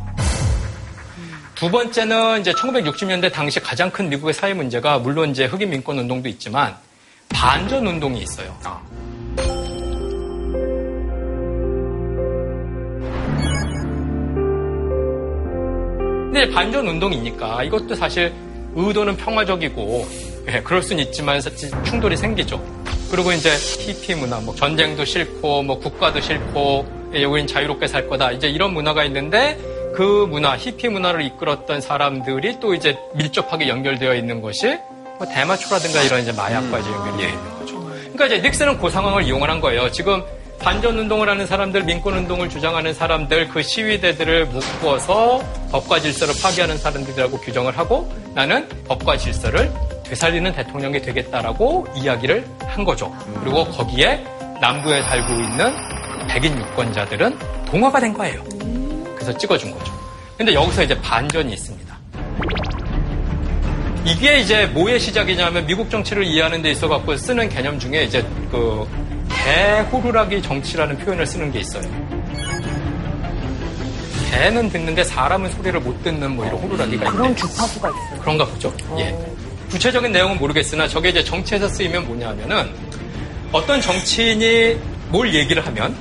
두 번째는 이제 1960년대 당시 가장 큰 미국의 사회 문제가 물론 이제 흑인 민권 운동도 있지만 반전 운동이 있어요. 근데 반전 운동이니까 이것도 사실 의도는 평화적이고 예, 그럴 수는 있지만 충돌이 생기죠. 그리고 이제 히피 문화, 뭐 전쟁도 싫고 뭐 국가도 싫고 예, 우린 자유롭게 살 거다. 이제 이런 문화가 있는데 그 문화, 히피 문화를 이끌었던 사람들이 또 이제 밀접하게 연결되어 있는 것이 뭐 대마초라든가 이런 이제 마약과 이제 연결되어 있는 거죠. 그러니까 이제 닉슨은 그 상황을 이용을 한 거예요. 지금 반전 운동을 하는 사람들, 민권 운동을 주장하는 사람들, 그 시위대들을 묶어서 법과 질서를 파괴하는 사람들이라고 규정을 하고 나는 법과 질서를 되살리는 대통령이 되겠다라고 이야기를 한 거죠. 그리고 거기에 남부에 살고 있는 백인 유권자들은 동화가 된 거예요. 그래서 찍어준 거죠. 근데 여기서 이제 반전이 있습니다. 이게 이제 뭐의 시작이냐면 미국 정치를 이해하는 데 있어 갖고 쓰는 개념 중에 이제 그 개호루라기 정치라는 표현을 쓰는 게 있어요. 개는 듣는데 사람은 소리를 못 듣는 뭐 이런 호루라기가 있는데 그런 주파수가 있어요. 그런가 보죠. 예. 구체적인 내용은 모르겠으나 저게 이제 정치에서 쓰이면 뭐냐면은 어떤 정치인이 뭘 얘기를 하면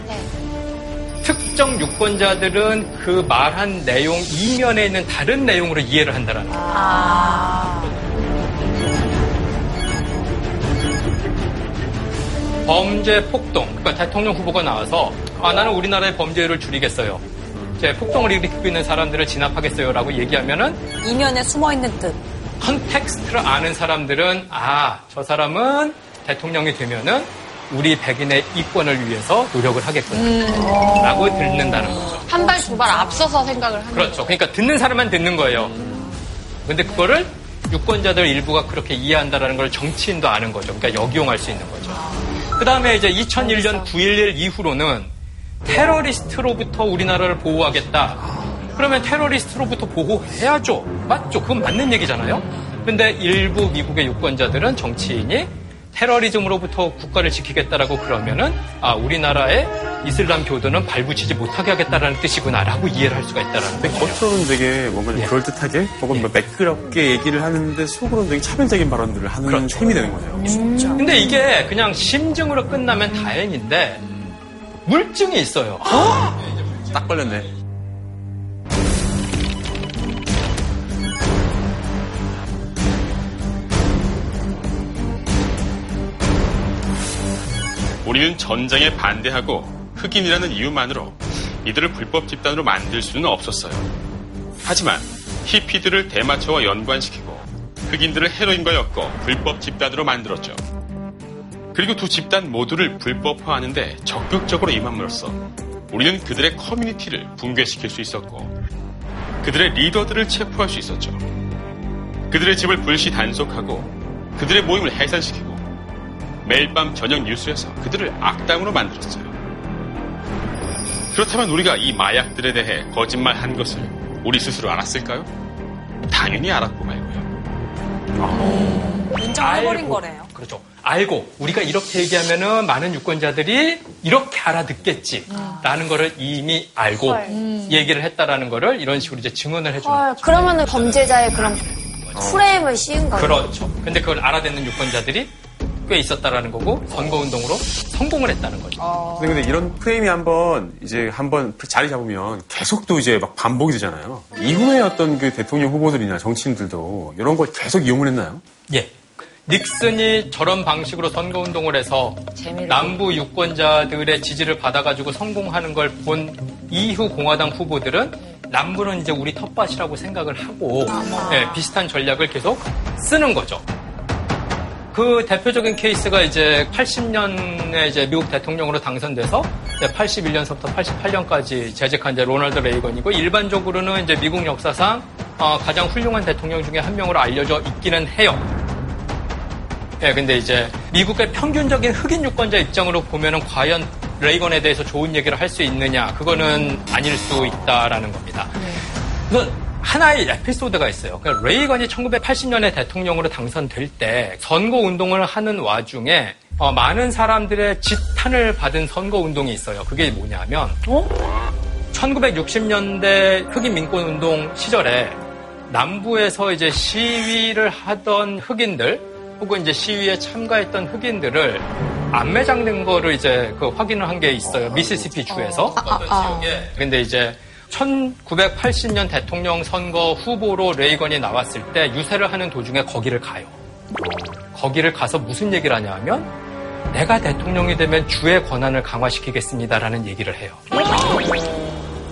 특정 유권자들은 그 말한 내용 이면에 있는 다른 내용으로 이해를 한다라는 거예요. 범죄 폭동. 그러니까 대통령 후보가 나와서 아 나는 우리나라의 범죄율을 줄이겠어요. 제 폭동을 일으키고 있는 사람들을 진압하겠어요라고 얘기하면은 이면에 숨어 있는 뜻. context를 아는 사람들은 아 저 사람은 대통령이 되면은 우리 백인의 이권을 위해서 노력을 하겠구나라고 듣는다는 거죠. 한 발 두발 앞서서 생각을 하는 그렇죠. 그러니까 듣는 사람만 듣는 거예요. 근데 그거를 유권자들 일부가 그렇게 이해한다라는 걸 정치인도 아는 거죠. 그러니까 역이용할 수 있는 거죠. 그 다음에 이제 2001년 9.11 이후로는 테러리스트로부터 우리나라를 보호하겠다. 그러면 테러리스트로부터 보호해야죠. 맞죠? 그건 맞는 얘기잖아요. 근데 일부 미국의 유권자들은 정치인이 테러리즘으로부터 국가를 지키겠다라고 그러면은 아 우리나라의 이슬람 교도는 발붙이지 못하게 하겠다라는 뜻이구나라고 이해를 할 수가 있다라는 거죠. 겉으로는 되게 뭔가 좀 그럴듯하게 혹은 뭐 매끄럽게 얘기를 하는데 속으로는 되게 차별적인 발언들을 하는 셈이 되는 거네요. 근데 이게 그냥 심증으로 끝나면 다행인데 물증이 있어요. 딱 걸렸네. 우리는 전쟁에 반대하고 흑인이라는 이유만으로 이들을 불법 집단으로 만들 수는 없었어요. 하지만 히피들을 대마초와 연관시키고 흑인들을 헤로인과 엮어 불법 집단으로 만들었죠. 그리고 두 집단 모두를 불법화하는데 적극적으로 임함으로써 우리는 그들의 커뮤니티를 붕괴시킬 수 있었고 그들의 리더들을 체포할 수 있었죠. 그들의 집을 불시 단속하고 그들의 모임을 해산시키고 매일 밤 저녁 뉴스에서 그들을 악당으로 만들었어요. 그렇다면 우리가 이 마약들에 대해 거짓말 한 것을 우리 스스로 알았을까요? 당연히 알았고 말고요. 인정해버린 알고. 거래요. 그렇죠. 알고 우리가 이렇게 얘기하면은 많은 유권자들이 이렇게 알아듣겠지라는 거를 이미 알고 헐. 얘기를 했다라는 거를 이런 식으로 이제 증언을 해주는 헐, 그러면은 범죄자의 그런 프레임을 씌운 거예요. 그렇죠. 근데 그걸 알아듣는 유권자들이 꽤 있었다라는 거고 선거운동으로 성공을 했다는 거죠. 근데, 근데 이런 프레임이 한번 이제 한번 자리 잡으면 계속 또 이제 막 반복이 되잖아요. 이후에 어떤 그 대통령 후보들이나 정치인들도 이런 걸 계속 이용을 했나요? 예. 닉슨이 저런 방식으로 선거운동을 해서 남부 유권자들의 지지를 받아가지고 성공하는 걸 본 이후 공화당 후보들은 남부는 이제 우리 텃밭이라고 생각을 하고 예, 비슷한 전략을 계속 쓰는 거죠. 그 대표적인 케이스가 이제 80년에 이제 미국 대통령으로 당선돼서 81년서부터 88년까지 재직한 이제 로널드 레이건이고 일반적으로는 이제 미국 역사상 어, 가장 훌륭한 대통령 중에 한 명으로 알려져 있기는 해요. 예, 근데 이제 미국의 평균적인 흑인 유권자 입장으로 보면은 과연 레이건에 대해서 좋은 얘기를 할 수 있느냐 그거는 아닐 수 있다라는 겁니다. 그래서 하나의 에피소드가 있어요. 그러니까 레이건이 1980년에 대통령으로 당선될 때 선거 운동을 하는 와중에 어, 많은 사람들의 지탄을 받은 선거 운동이 있어요. 그게 뭐냐면 1960년대 흑인 민권 운동 시절에 남부에서 이제 시위를 하던 흑인들 혹은 이제 시위에 참가했던 흑인들을 안매장된 거를 이제 그 확인을 한 게 있어요. 미시시피 주에서 어떤 지역에. 근데 이제 1980년 대통령 선거 후보로 레이건이 나왔을 때 유세를 하는 도중에 거기를 가요. 거기를 가서 무슨 얘기를 하냐 하면 내가 대통령이 되면 주의 권한을 강화시키겠습니다라는 얘기를 해요.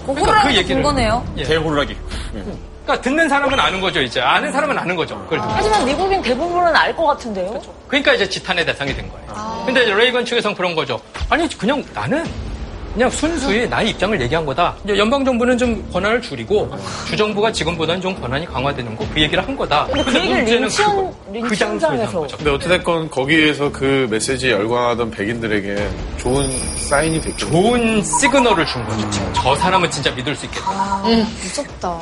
그러니까 그 얘기를 거네요. 대호락이. 그러니까 듣는 사람은 아는 거죠, 이제. 아는 사람은 아는 거죠. 그걸 듣고. 하지만 미국인 대부분은 알 것 같은데요. 그러니까 이제 지탄의 대상이 된 거예요. 근데 이제 레이건 측에서는 그런 거죠. 아니, 그냥 나는 그냥 순수히 나의 입장을 얘기한 거다. 이제 연방 정부는 좀 권한을 줄이고 주정부가 지금보다는 좀 권한이 강화되는 거 그 얘기를 한 거다. 근데 그 얘기를 문제는 린치현, 그거. 그 린치현장에서. 장소에서 한 거죠. 근데 어찌됐건 거기에서 그 메시지에 열광하던 백인들에게 좋은 사인이 됐죠. 좋은 시그널을 준 거죠. 저 사람은 진짜 믿을 수 있겠다. 아, 무섭다.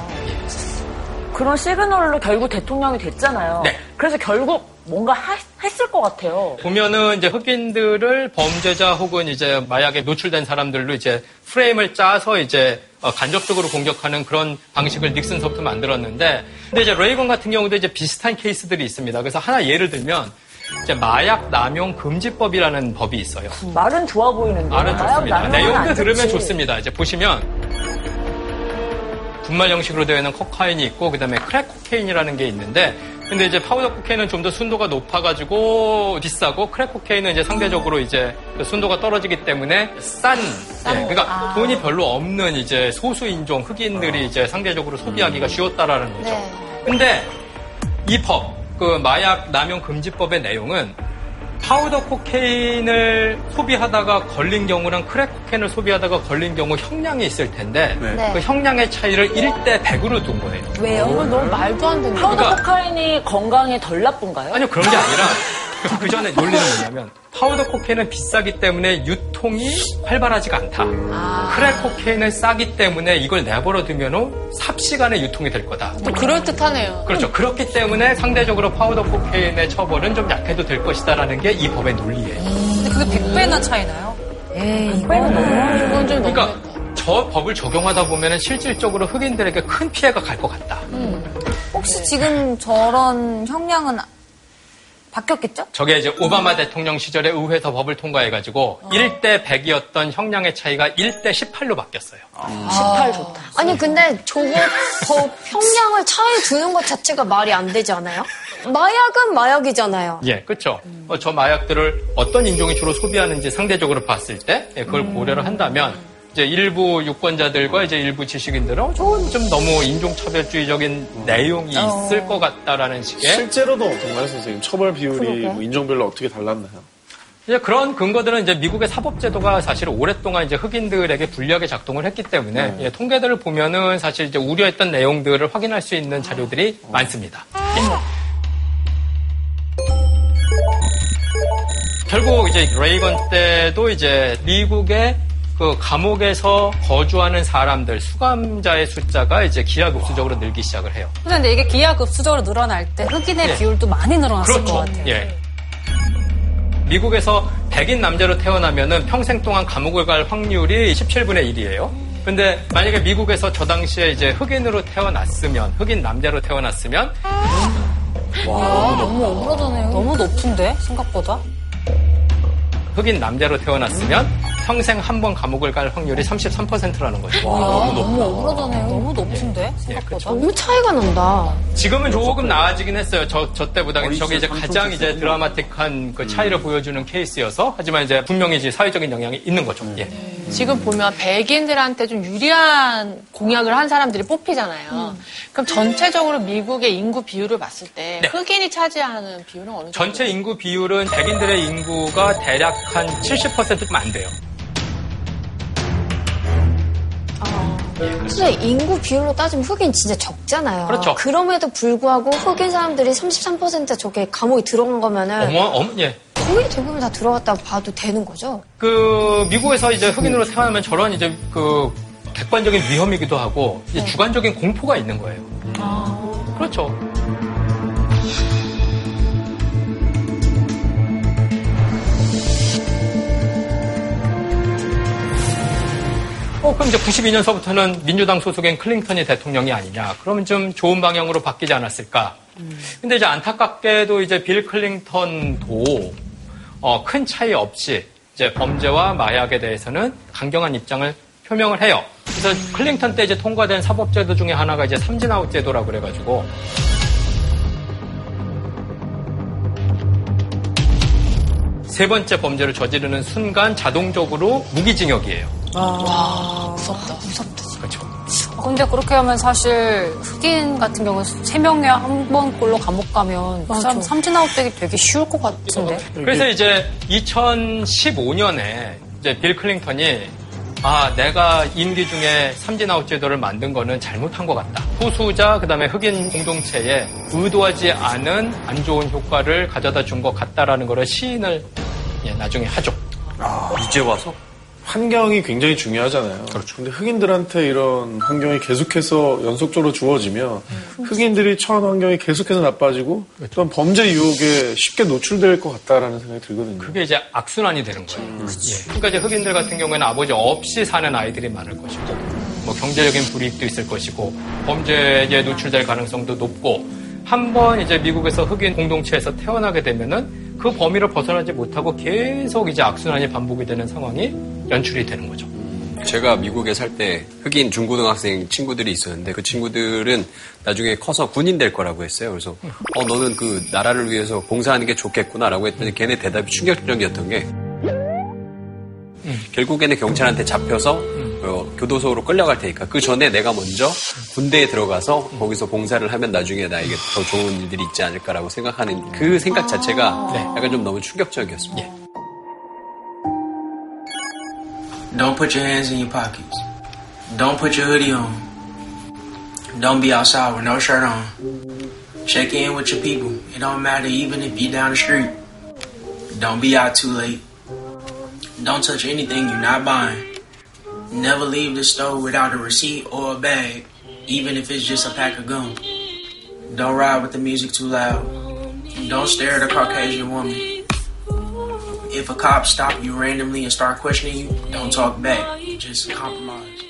그런 시그널로 결국 대통령이 됐잖아요. 네. 그래서 결국 뭔가 하- 했을 것 같아요. 보면은 이제 흑인들을 범죄자 혹은 이제 마약에 노출된 사람들로 이제 프레임을 짜서 이제 어, 간접적으로 공격하는 그런 방식을 닉슨서부터 만들었는데 근데 이제 레이건 같은 경우도 이제 비슷한 케이스들이 있습니다. 그래서 하나 예를 들면 이제 마약 남용 금지법이라는 법이 있어요. 말은 좋아 보이는데. 말은 좋습니다. 내용도 안 들으면. 좋습니다. 이제 보시면 분말 형식으로 되어 있는 코카인이 있고 그다음에 crack cocaine이라는 게 있는데 근데 이제 powder cocaine은 좀 더 순도가 높아가지고 비싸고 crack cocaine은 이제 상대적으로 이제 그 순도가 떨어지기 때문에 싼, 예, 그러니까 아. 돈이 별로 없는 이제 소수 인종 흑인들이 이제 상대적으로 소비하기가 쉬웠다라는 거죠. 네. 근데 이 법, 그 마약 남용 금지법의 내용은 powder cocaine을 소비하다가 걸린 경우랑 crack cocaine을 소비하다가 걸린 경우 형량이 있을 텐데 네. 그 형량의 차이를 1대 100으로 둔 거예요. 왜요? 이건 너무 말도 안 되는 파우더 그러니까- 코카인이 건강에 덜 나쁜가요? 아니요 그런 게 아니라 그 전에 논리는 뭐냐면 powder cocaine은 비싸기 때문에 유통이 활발하지가 않다. crack cocaine은 싸기 때문에 이걸 내버려 두면 삽시간에 유통이 될 거다. 또 그럴듯하네요. 그렇죠. 그렇기 때문에 상대적으로 powder cocaine의 처벌은 좀 약해도 될 것이다라는 게 이 법의 논리예요. 근데 그게 100배나 차이나요? 에이, 빼는 너무 이건 좀 그러니까 너무 저 법을 적용하다 보면 실질적으로 흑인들에게 큰 피해가 갈 것 같다. 혹시 지금 저런 형량은 바뀌었겠죠? 저게 이제 오바마 대통령 시절에 의회에서 법을 통과해가지고 1대 100이었던 형량의 차이가 1대 18로 바뀌었어요. 18 좋다. 아니 근데 저거 더 평량을 차이 두는 것 자체가 말이 안 되지 않아요? 마약은 마약이잖아요. 예, 그렇죠. 어, 저 마약들을 어떤 인종이 주로 소비하는지 상대적으로 봤을 때 예, 그걸 고려를 한다면 이제 일부 유권자들과 이제 일부 지식인들은 좀, 좀 너무 인종차별주의적인 내용이 있을 것 같다라는 식의 실제로도 어떤가요, 선생님? 처벌 비율이. 뭐 인종별로 어떻게 달랐나요? 이제 그런 근거들은 이제 미국의 사법제도가 사실 오랫동안 이제 흑인들에게 불리하게 작동을 했기 때문에 예, 통계들을 보면은 사실 이제 우려했던 내용들을 확인할 수 있는 자료들이 많습니다. 예. 결국 이제 레이건 때도 이제 미국의 그 감옥에서 거주하는 사람들 수감자의 숫자가 이제 기하급수적으로 늘기 시작을 해요. 근데 이게 기하급수적으로 늘어날 때 흑인의 예. 비율도 많이 늘어났을 것 그렇죠. 같아요. 예. 미국에서 백인 남자로 태어나면은 평생 동안 감옥을 갈 확률이 17분의 1이에요. 근데 만약에 미국에서 저 당시에 이제 흑인으로 태어났으면, 흑인 남자로 태어났으면, 너무 억울하잖아요. 너무 높은데 생각보다. 흑인 남자로 태어났으면 평생 한 번 감옥을 갈 확률이 33%라는 거죠. 너무 억울하잖아요. 너무 높은데 예, 생각보다. 그렇죠. 너무 차이가 난다. 지금은 조금 나아지긴 했어요. 저, 저 때보다. 저게 이제 가장 이제. 드라마틱한 그 차이를 보여주는 케이스여서. 하지만 이제 분명히 이제 사회적인 영향이 있는 거죠. 예. 지금 보면 백인들한테 좀 유리한 공약을 한 사람들이 뽑히잖아요. 그럼 전체적으로 미국의 인구 비율을 봤을 때 네. 흑인이 차지하는 비율은 어느 정도? 전체 인구 비율은 백인들의 인구가 대략 한 70%좀 안 돼요. 진짜 인구 비율로 따지면 흑인 진짜 적잖아요. 그렇죠. 그럼에도 불구하고 흑인 사람들이 33% 저게 감옥에 들어간 거면은 어머, 어머, 예. 거의 대부분 다 들어갔다고 봐도 되는 거죠. 그 미국에서 이제 흑인으로 태어나면 저런 이제 그 객관적인 위험이기도 하고 이제 주관적인 공포가 있는 거예요. 그렇죠. 어, 그럼 이제 92년서부터는 민주당 소속인 클링턴이 대통령이 아니냐. 그러면 좀 좋은 방향으로 바뀌지 않았을까. 근데 이제 안타깝게도 이제 빌 클링턴도 어, 큰 차이 없이 이제 범죄와 마약에 대해서는 강경한 입장을 표명을 해요. 그래서 클링턴 때 이제 통과된 사법제도 중에 하나가 이제 삼진아웃 제도라고 그래가지고 세 번째 범죄를 저지르는 순간 자동적으로 무기징역이에요. 와, 무섭다. 무섭다. 그렇죠. 근데 그렇게 하면 사실 흑인 같은 경우는 세 명에 한 번꼴로 감옥 가면 그 사람 삼진 아웃되기 되게 쉬울 것 같은데. 그래서 이제 2015년에 이제 빌 클링턴이 아 내가 임기 중에 삼진 아웃 제도를 만든 거는 잘못한 것 같다. 소수자 그 다음에 흑인 공동체에 의도하지 않은 안 좋은 효과를 가져다 준 것 같다라는 거를 시인을 예, 나중에 하죠. 이제 와서? 환경이 굉장히 중요하잖아요. 그렇죠. 근데 흑인들한테 이런 환경이 계속해서 연속적으로 주어지면 흑인들이 처한 환경이 계속해서 나빠지고 또한 범죄 유혹에 쉽게 노출될 것 같다라는 생각이 들거든요. 그게 이제 악순환이 되는 거예요. 예. 그러니까 이제 흑인들 같은 경우에는 아버지 없이 사는 아이들이 많을 것이고, 뭐 경제적인 불이익도 있을 것이고, 범죄에 노출될 가능성도 높고, 한 번 이제 미국에서 흑인 공동체에서 태어나게 되면은 그 범위를 벗어나지 못하고 계속 이제 악순환이 반복이 되는 상황이 연출이 되는 거죠. 제가 미국에 살 때 흑인 중고등학생 친구들이 있었는데 그 친구들은 나중에 커서 군인 될 거라고 했어요. 그래서 어 너는 그 나라를 위해서 봉사하는 게 좋겠구나라고 했더니 걔네 대답이 충격적이었던 게 결국에는 경찰한테 잡혀서 어, 교도소로 끌려갈 테니까 그 전에 내가 먼저 군대에 들어가서 거기서 봉사를 하면 나중에 나에게 더 좋은 일들이 있지 않을까라고 생각하는 그 생각 자체가 약간 좀 너무 충격적이었습니다. Don't put your hands in your pockets. Don't put your hoodie on. Don't be outside with no shirt on. Check in with your people. It don't matter even if you're down the street. Don't be out too late. Don't touch anything you're not buying. Never leave the store without a receipt or a bag, even if it's just a pack of gum. Don't ride with the music too loud. Don't stare at a Caucasian woman. If a cop stop you randomly and start questioning you, don't talk back. Just compromise.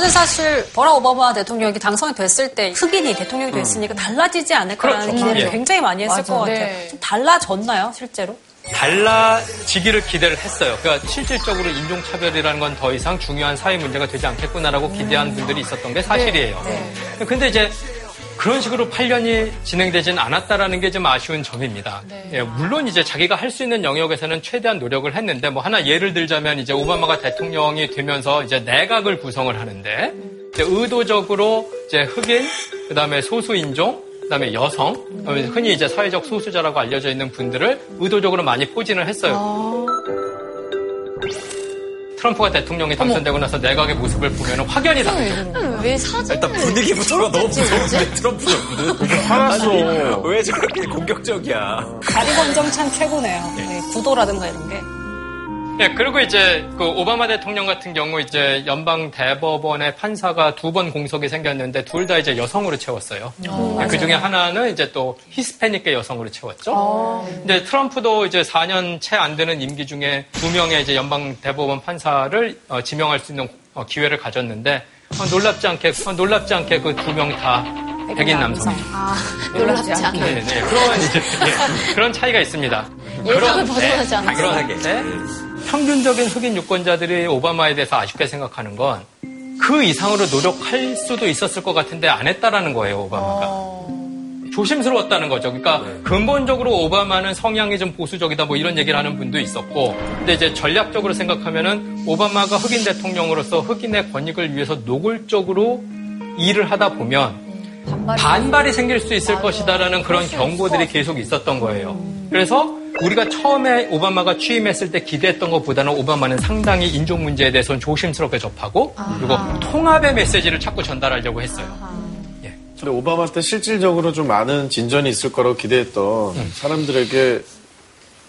근데 사실 버락 오바마 대통령이 당선이 됐을 때 흑인이 대통령이 됐으니까 달라지지 않을까라는 그렇죠. 기대를 예. 굉장히 많이 했을 맞아. 것 같아요. 네. 좀 달라졌나요, 실제로? 달라지기를 기대를 했어요. 그러니까 실질적으로 인종차별이라는 건 더 이상 중요한 사회 문제가 되지 않겠구나라고 기대한 분들이 있었던 게 사실이에요. 네. 근데 이제 그런 식으로 8년이 진행되진 않았다라는 게 좀 아쉬운 점입니다. 예, 물론 이제 자기가 할 수 있는 영역에서는 최대한 노력을 했는데 뭐 하나 예를 들자면 이제 오바마가 대통령이 되면서 이제 내각을 구성을 하는데 의도적으로 이제 흑인 그 다음에 소수인종 그다음에 여성 그다음에 흔히 이제 사회적 소수자라고 알려져 있는 분들을 의도적으로 많이 포진을 했어요. 트럼프가 대통령이 당선되고 나서 내각의 모습을 보면 확연히 다르죠. 왜 사진을 일단 분위기부터가 너무 무서운데 트럼프 화났어. 왜 저렇게 공격적이야? 다리 권정참 최고네요. 네, 구도라든가 이런 게. 예, 그리고 이제 그 오바마 대통령 같은 경우 이제 연방 대법원의 판사가 두 번 공석이 생겼는데 둘 다 이제 여성으로 채웠어요. 예, 그 중에 하나는 이제 또 히스패닉계 여성으로 채웠죠. 근데 트럼프도 이제 4년 채 안 되는 임기 중에 두 명의 이제 연방 대법원 판사를 어, 지명할 수 있는 어, 기회를 가졌는데 어, 놀랍지 않게 어, 놀랍지 않게 그 두 명다 백인 남성이죠. 아, 놀랍지 않게. 네, 네. 그런 이제 예, 그런 차이가 있습니다. 예상을 벗어나지 않았어요. 그런데 평균적인 흑인 유권자들이 오바마에 대해서 아쉽게 생각하는 건 그 이상으로 노력할 수도 있었을 것 같은데 안 했다라는 거예요, 오바마가. 조심스러웠다는 거죠. 그러니까 근본적으로 오바마는 성향이 좀 보수적이다 뭐 이런 얘기를 하는 분도 있었고, 근데 이제 전략적으로 생각하면은 오바마가 흑인 대통령으로서 흑인의 권익을 위해서 노골적으로 일을 하다 보면 반발이 생길 수 있을 것이다라는 그런 경고들이 계속 있었던 거예요. 그래서 우리가 처음에 오바마가 취임했을 때 기대했던 것보다는 오바마는 상당히 인종 문제에 대해서는 조심스럽게 접하고 그리고 통합의 메시지를 자꾸 전달하려고 했어요. 예. 근데 오바마 때 실질적으로 좀 많은 진전이 있을 거라고 기대했던 음. 사람들에게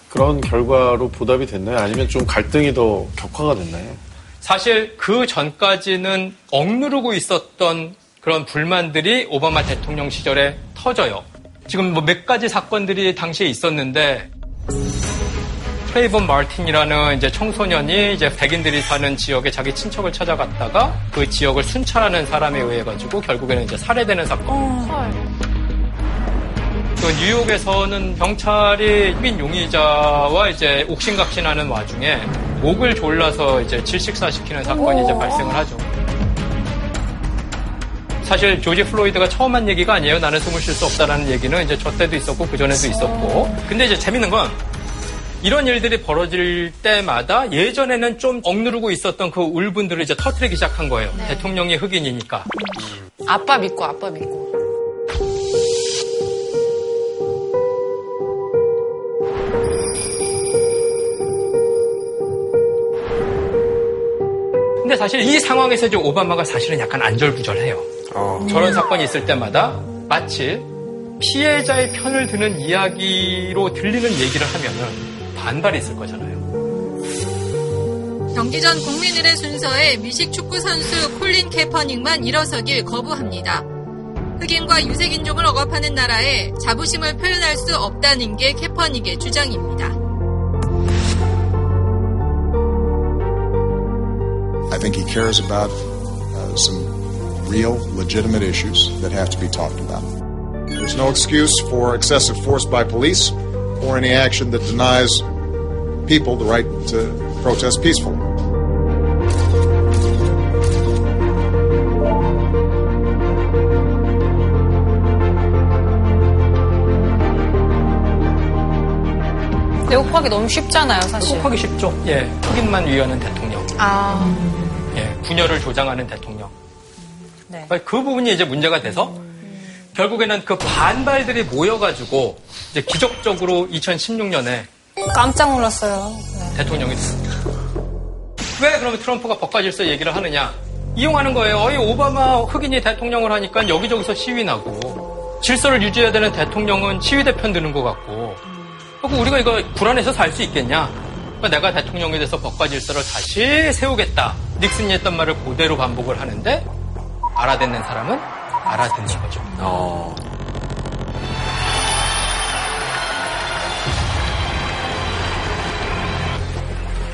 그런 결과로 보답이 됐나요? 아니면 좀 갈등이 더 격화가 됐나요? 사실 그 전까지는 억누르고 있었던 그런 불만들이 오바마 대통령 시절에 터져요. 지금 뭐 몇 가지 사건들이 당시에 있었는데 트레이번 마틴이라는 이제 청소년이 이제 백인들이 사는 지역에 자기 친척을 찾아갔다가 그 지역을 순찰하는 사람에 의해 가지고 결국에는 이제 살해되는 사건. 어, 그 뉴욕에서는 경찰이 흑인 용의자와 이제 옥신각신하는 와중에 목을 졸라서 이제 질식사시키는 사건이 이제 발생을 하죠. 사실 조지 플로이드가 처음 한 얘기가 아니에요. 나는 숨을 쉴 수 없다라는 얘기는 이제 저 때도 있었고 그 전에도 있었고. 근데 이제 재밌는 건 이런 일들이 벌어질 때마다 예전에는 좀 억누르고 있었던 그 울분들을 이제 터트리기 시작한 거예요. 네. 대통령이 흑인이니까. 아빠 믿고 아빠 믿고. 근데 사실 이 상황에서 이제 오바마가 사실은 약간 안절부절해요. 어. 저런 사건이 있을 때마다 마치 피해자의 편을 드는 이야기로 들리는 얘기를 하면은 반발이 있을 거잖아요. 경기 전 국민의례 순서에 미식 축구 선수 콜린 캐퍼닝만 일어서길 거부합니다. 흑인과 유색인종을 억압하는 나라에 자부심을 표현할 수 없다는 게 캐퍼닉의 주장입니다. I think he cares about uh, some real, legitimate issues that have to be talked about. There's no excuse for excessive force by police or any action that denies people the right to protest peacefully. 내국하기 너무 쉽잖아요, 사실. 내국하기 쉽죠. 예, 흑인만 위하는 대통령. 아. 예, 분열을 조장하는 대통령. 네. 그 부분이 이제 문제가 돼서 결국에는 그 반발들이 모여가지고 이제 기적적으로 2016년에 깜짝 놀랐어요. 네. 대통령이 됐습니다. 왜 그러면 트럼프가 법과 질서 얘기를 하느냐? 이용하는 거예요. 어이 오바마 흑인이 대통령을 하니까 여기저기서 시위 나고 질서를 유지해야 되는 대통령은 시위 대 편 드는 것 같고 그리고 우리가 이거 불안해서 살 수 있겠냐? 그러니까 내가 대통령이 돼서 법과 질서를 다시 세우겠다. 닉슨이 했던 말을 그대로 반복을 하는데 알아듣는 사람은 알아듣는 거죠. 어.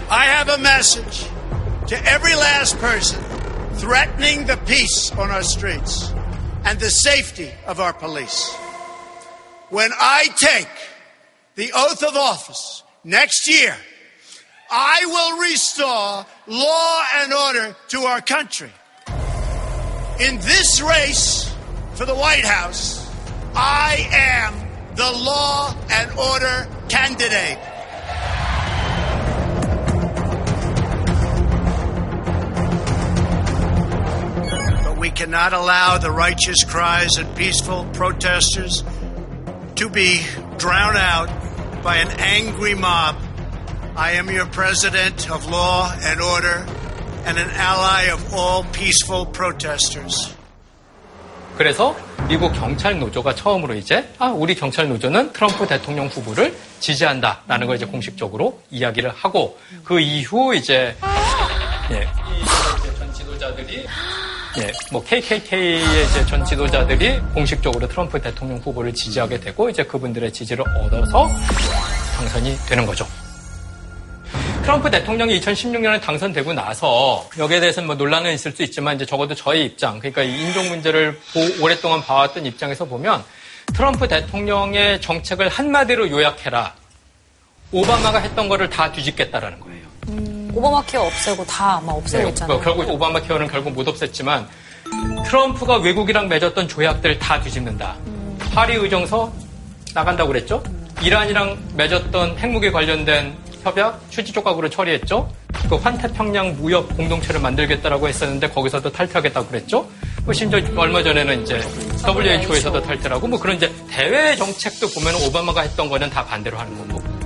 I have a message to every last person threatening the peace on our streets and the safety of our police. When I take the oath of office next year, I will restore law and order to our country. In this race for the White House, I am the law and order candidate. Cannot allow the righteous cries of peaceful protesters to be drowned out by an angry mob. I am your president of law and order and an ally of all peaceful protesters. 그래서 미국 경찰 노조가 처음으로 이제 아 우리 경찰 노조는 트럼프 대통령 후보를 지지한다라는 걸 이제 공식적으로 이야기를 하고 그 이후 이제 예, 전 지도자들이 예, 뭐 KKK의 이제 전 지도자들이 공식적으로 트럼프 대통령 후보를 지지하게 되고 이제 그분들의 지지를 얻어서 당선이 되는 거죠. 트럼프 대통령이 2016년에 당선되고 나서 여기에 대해서는 뭐 논란은 있을 수 있지만 이제 적어도 저의 입장, 그러니까 이 인종 문제를 오랫동안 봐왔던 입장에서 보면 트럼프 대통령의 정책을 한마디로 요약해라. 오바마가 했던 거를 다 뒤집겠다라는 거예요. 음, 오바마 케어 없애고 다 아마 없애고 네, 있잖아요. 뭐 결국 오바마 케어는 결국 못 없앴지만 트럼프가 외국이랑 맺었던 조약들 다 뒤집는다. 음. 파리 의정서 나간다고 그랬죠? 음. 이란이랑 맺었던 핵무기 관련된 협약 휴지 조각으로 처리했죠. 그 환태평양 무역 공동체를 만들겠다라고 했었는데 거기서도 탈퇴하겠다고 그랬죠. 그 심지어 얼마 전에는 이제 WHO에서도 탈퇴하고 뭐 그런 이제 대외 정책도 보면 오바마가 했던 거는 다 반대로 하는 거고.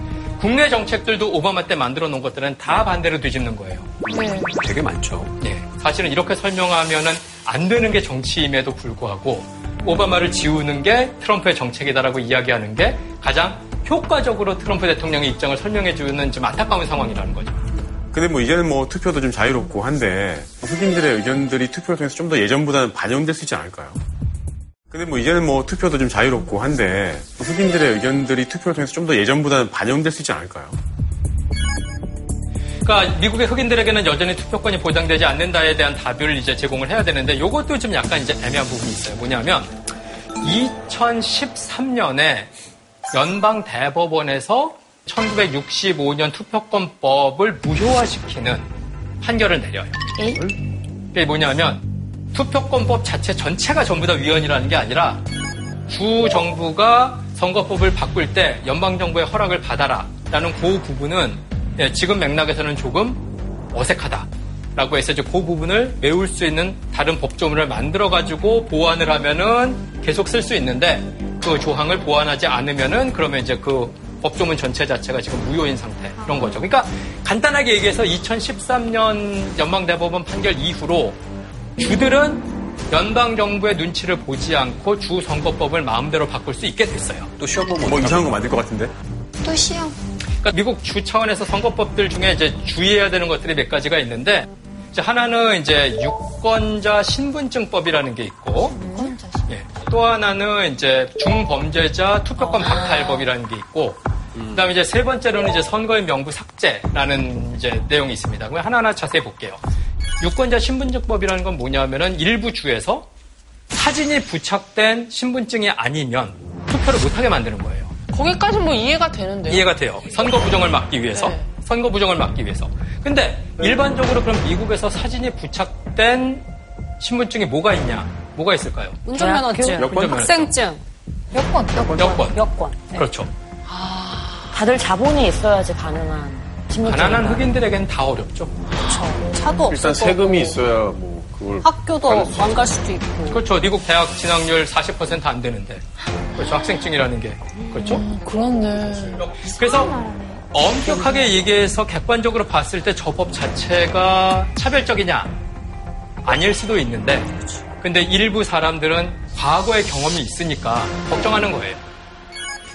국내 정책들도 오바마 때 만들어 놓은 것들은 다 반대로 뒤집는 거예요. 네. 되게 많죠. 네. 사실은 이렇게 설명하면은 안 되는 게 정치임에도 불구하고 오바마를 지우는 게 트럼프의 정책이다라고 이야기하는 게 가장 효과적으로 트럼프 대통령의 입장을 설명해 주는 좀 안타까운 상황이라는 거죠. 근데 뭐 이제는 뭐 투표도 좀 자유롭고 한데 흑인들의 의견들이 투표를 통해서 좀 더 예전보다는 반영될 수 있지 않을까요? 근데 뭐 이제는 뭐 투표도 좀 자유롭고 한데 흑인들의 의견들이 투표를 통해서 좀 더 예전보다는 반영될 수 있지 않을까요? 그러니까 미국의 흑인들에게는 여전히 투표권이 보장되지 않는다에 대한 답을 이제 제공을 해야 되는데 이것도 좀 약간 이제 애매한 부분이 있어요. 뭐냐면 2013년에 연방 대법원에서 1965년 투표권법을 무효화시키는 판결을 내려요. 그게 뭐냐면 투표권법 자체 전체가 전부 다 위헌이라는 게 아니라 주 정부가 선거법을 바꿀 때 연방 정부의 허락을 받아라 라는 그 부분은 예, 지금 맥락에서는 조금 어색하다 라고 해서 이제 그 부분을 메울 수 있는 다른 법조문을 만들어 가지고 보완을 하면은 계속 쓸 수 있는데 그 조항을 보완하지 않으면은 그러면 이제 그 법조문 전체 자체가 지금 무효인 상태 그런 거죠. 그러니까 간단하게 얘기해서 2013년 연방대법원 판결 이후로 주들은 연방 정부의 눈치를 보지 않고 주 선거법을 마음대로 바꿀 수 있게 됐어요. 또 시험 보면 뭐 이상한 거 만들 것 같은데? 또 시험. 그러니까 미국 주 차원에서 선거법들 중에 이제 주의해야 되는 것들이 몇 가지가 있는데 이제 하나는 이제 유권자 신분증법이라는 게 있고 예, 또 하나는 이제 중범죄자 투표권 박탈법이라는 게 있고 그다음에 이제 세 번째로는 이제 선거의 명부 삭제라는 이제 내용이 있습니다. 그럼 하나하나 자세히 볼게요. 유권자 신분증법이라는 건 뭐냐면은 일부 주에서 사진이 부착된 신분증이 아니면 투표를 못하게 만드는 거예요. 거기까지 뭐 이해가 되는데요. 이해가 돼요. 선거 부정을 막기 위해서. 네. 선거 부정을 막기 위해서. 근데 일반적으로 그럼 미국에서 사진이 부착된 신분증이 뭐가 있냐? 뭐가 있을까요? 운전면허증, 여권? 학생증, 여권, 여권, 여권. 여권. 네. 그렇죠. 다들 자본이 있어야지 가능한. 가난한 흑인들에게는 다 어렵죠. 차도 없을 일단. 세금이 있어야 뭐 그걸 학교도 안갈 수도 있고. 그렇죠. 미국 대학 진학률 40%안 되는데. 그렇죠. 학생증이라는 게. 그렇죠. 그렇네. 그래서 엄격하게 얘기해서 객관적으로 봤을 때 저 법 자체가 차별적이냐? 아닐 수도 있는데, 근데 일부 사람들은 과거의 경험이 있으니까 걱정하는 거예요.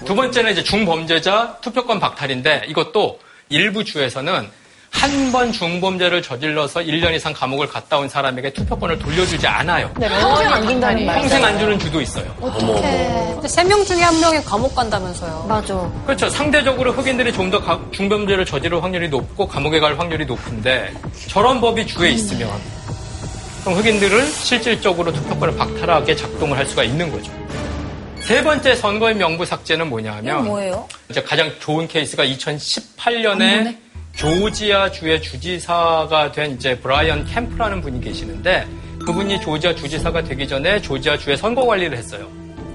두 번째는 이제 중범죄자 투표권 박탈인데 이것도 일부 주에서는 한 번 중범죄를 저질러서 1년 이상 감옥을 갔다 온 사람에게 투표권을 돌려주지 않아요. 네, 평생 안긴다는 말. 평생 안 주는 주도 있어요. 근데 세명 중에 한 명이 감옥 간다면서요. 맞아. 그렇죠. 상대적으로 흑인들이 좀 더 중범죄를 저지를 확률이 높고 감옥에 갈 확률이 높은데 저런 법이 주에 있으면 그럼 흑인들은 실질적으로 투표권을 박탈하게 작동을 할 수가 있는 거죠. 세 번째 선거의 명부 삭제는 뭐냐 하면 뭐예요? 이제 가장 좋은 케이스가 2018년에 조지아 주의 주지사가 된 이제 브라이언 캠프라는 분이 계시는데 그분이 조지아 주지사가 되기 전에 조지아 주의 선거 관리를 했어요.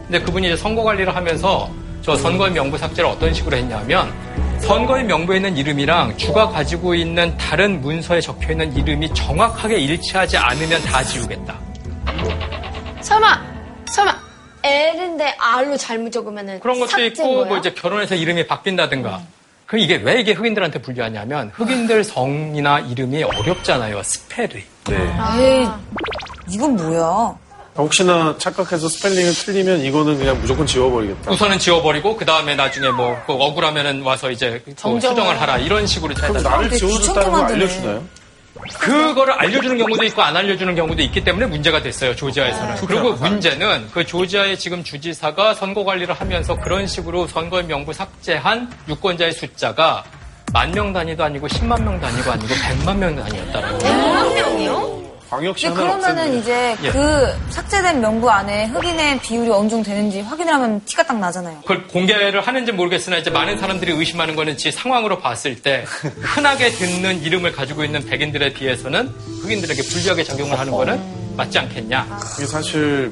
근데 그분이 이제 선거 관리를 하면서 저 선거의 명부 삭제를 어떤 식으로 했냐면 선거의 명부에 있는 이름이랑 주가 가지고 있는 다른 문서에 적혀 있는 이름이 정확하게 일치하지 않으면 다 지우겠다. 설마, 설마, L인데 R로 잘못 적으면은 그런 것도 있고 거야? 뭐 이제 결혼해서 이름이 바뀐다든가. 그럼 이게 왜 이게 흑인들한테 불리하냐면 흑인들 성이나 이름이 어렵잖아요. 스펠이. 에이, 이건 뭐야? 혹시나 착각해서 스펠링을 틀리면 이거는 그냥 무조건 지워버리겠다. 우선은 지워버리고 그 다음에 나중에 뭐그 억울하면은 와서 이제 그 정정을. 수정을 하라 이런 식으로 그럼 나를. 지워줬다는 걸 알려주나요? 그거를 알려주는 경우도 있고 안 알려주는 경우도 있기 때문에 문제가 됐어요 조지아에서는. 그리고 문제는 그 조지아의 지금 주지사가 선거 관리를 하면서 그런 식으로 선거 명부 삭제한 유권자의 숫자가 만 명 단위도 아니고 10만 명 단위가 아니고 100만 명 단위였다라고. 100만 명이요? 광역시 근데 그러면은 이제 예. 그 삭제된 명부 안에 흑인의 비율이 어느 정도 되는지 확인을 하면 티가 딱 나잖아요. 그걸 공개를 하는지 모르겠으나 이제 많은 사람들이 의심하는 거는 지 상황으로 봤을 때 흔하게 듣는 이름을 가지고 있는 백인들에 비해서는 흑인들에게 불리하게 작용을 하는 거는 맞지 않겠냐. 이게 사실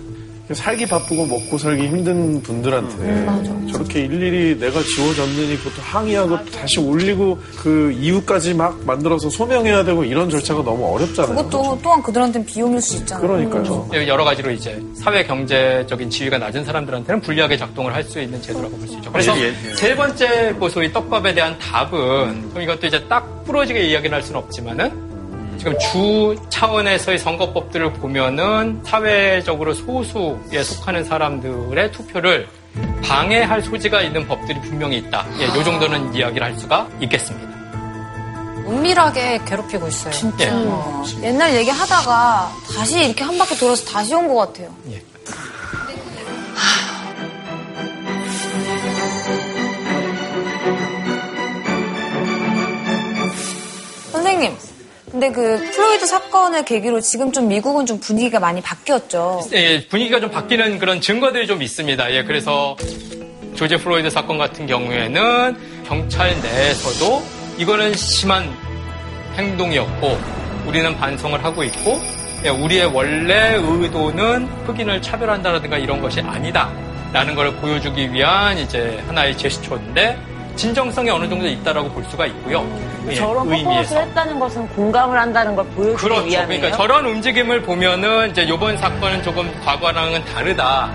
살기 바쁘고 먹고 살기 힘든 분들한테 음, 저렇게 일일이 내가 지워졌느니 그것도 항의하고 맞아. 다시 올리고 그 이유까지 막 만들어서 소명해야 되고 이런 절차가 너무 어렵잖아요. 그것도 그렇죠? 또한 그들한테는 비용일 수 있잖아요. 그러니까요. 음. 여러 가지로 이제 사회 경제적인 지위가 낮은 사람들한테는 불리하게 작동을 할 수 있는 제도라고 볼 수 있죠. 그래서 예, 예, 예. 세 번째 그 소위 떡밥에 대한 답은 이것도 이제 딱 부러지게 이야기를 할 수는 없지만은 지금 주 차원에서의 선거법들을 보면은 사회적으로 소수에 속하는 사람들의 투표를 방해할 소지가 있는 법들이 분명히 있다. 예, 요 정도는 이야기를 할 수가 있겠습니다. 은밀하게 괴롭히고 있어요. 진짜. 예. 어. 옛날 얘기 하다가 다시 이렇게 한 바퀴 돌아서 다시 온 것 같아요. 예. 선생님, 근데 그 플로이드 사건을 계기로 지금 좀 미국은 좀 분위기가 많이 바뀌었죠. 예, 분위기가 좀 바뀌는 그런 증거들이 좀 있습니다. 예, 그래서 조지 플로이드 사건 같은 경우에는 경찰 내에서도 이거는 심한 행동이었고 우리는 반성을 하고 있고 예, 우리의 원래 의도는 흑인을 차별한다라든가 이런 것이 아니다 라는 걸 보여주기 위한 이제 하나의 제스처인데 진정성이 어느 정도 있다라고 볼 수가 있고요. 예, 저런 퍼포먼스를 했다는 것은 공감을 한다는 걸 보여주기 그렇죠. 위함이에요. 그러니까 저런 움직임을 보면은 이제 이번 사건은 조금 과거랑은 다르다.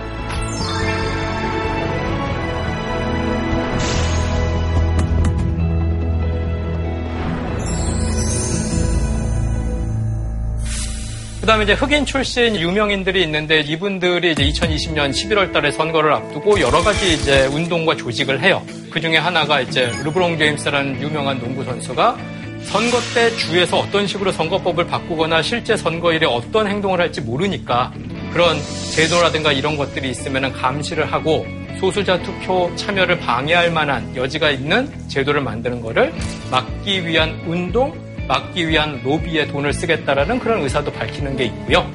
그 다음에 이제 흑인 출신 유명인들이 있는데 이분들이 이제 2020년 11월 달에 선거를 앞두고 여러 가지 이제 운동과 조직을 해요. 그 중에 하나가 이제 르브론 제임스라는 유명한 농구 선수가 선거 때 주에서 어떤 식으로 선거법을 바꾸거나 실제 선거일에 어떤 행동을 할지 모르니까 그런 제도라든가 이런 것들이 있으면 감시를 하고 소수자 투표 참여를 방해할 만한 여지가 있는 제도를 만드는 것을 막기 위한 운동 막기 위한 로비에 돈을 쓰겠다라는 그런 의사도 밝히는 게 있고요.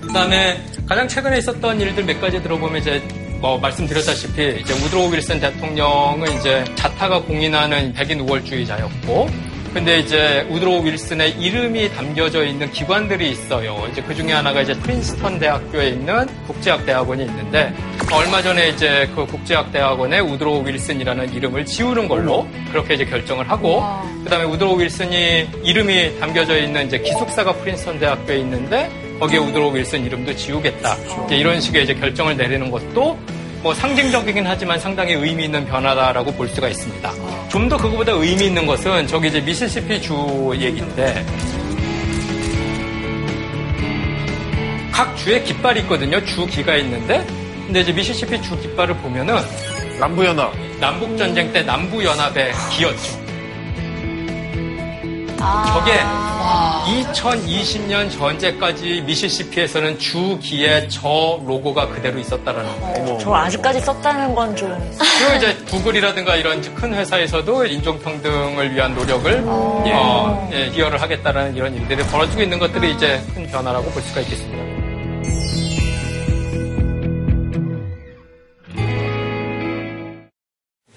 그다음에 가장 최근에 있었던 일들 몇 가지 들어보면 이제 뭐 말씀드렸다시피 이제 우드로 윌슨 대통령은 이제 자타가 공인하는 백인 우월주의자였고 근데 이제 우드로 윌슨의 이름이 담겨져 있는 기관들이 있어요. 이제 그 중에 하나가 이제 프린스턴 대학교에 있는 국제학 대학원이 있는데 얼마 전에 이제 그 국제학 대학원에 우드로 윌슨이라는 이름을 지우는 걸로 그렇게 이제 결정을 하고 그다음에 우드로 윌슨이 이름이 담겨져 있는 이제 기숙사가 프린스턴 대학교에 있는데 거기에 우드로 윌슨 이름도 지우겠다. 이제 이런 식의 이제 결정을 내리는 것도 뭐 상징적이긴 하지만 상당히 의미 있는 변화다라고 볼 수가 있습니다. 좀 더 그거보다 의미 있는 것은 저기 이제 미시시피 주 얘기인데 각 주에 깃발이 있거든요. 주 기가 있는데 근데 이제 미시시피 주 깃발을 보면은 남부연합 남북 전쟁 때 남부연합의 기였죠. 저게 2020년 전제까지 미시시피에서는 주기에 저 로고가 그대로 있었다라는 거예요. 저 아직까지 썼다는 건 좀. 그리고 이제 구글이라든가 이런 큰 회사에서도 인종평등을 위한 노력을 예, 어, 예, 기여를 하겠다라는 이런 일들이 벌어지고 있는 것들이 이제 큰 변화라고 볼 수가 있겠습니다.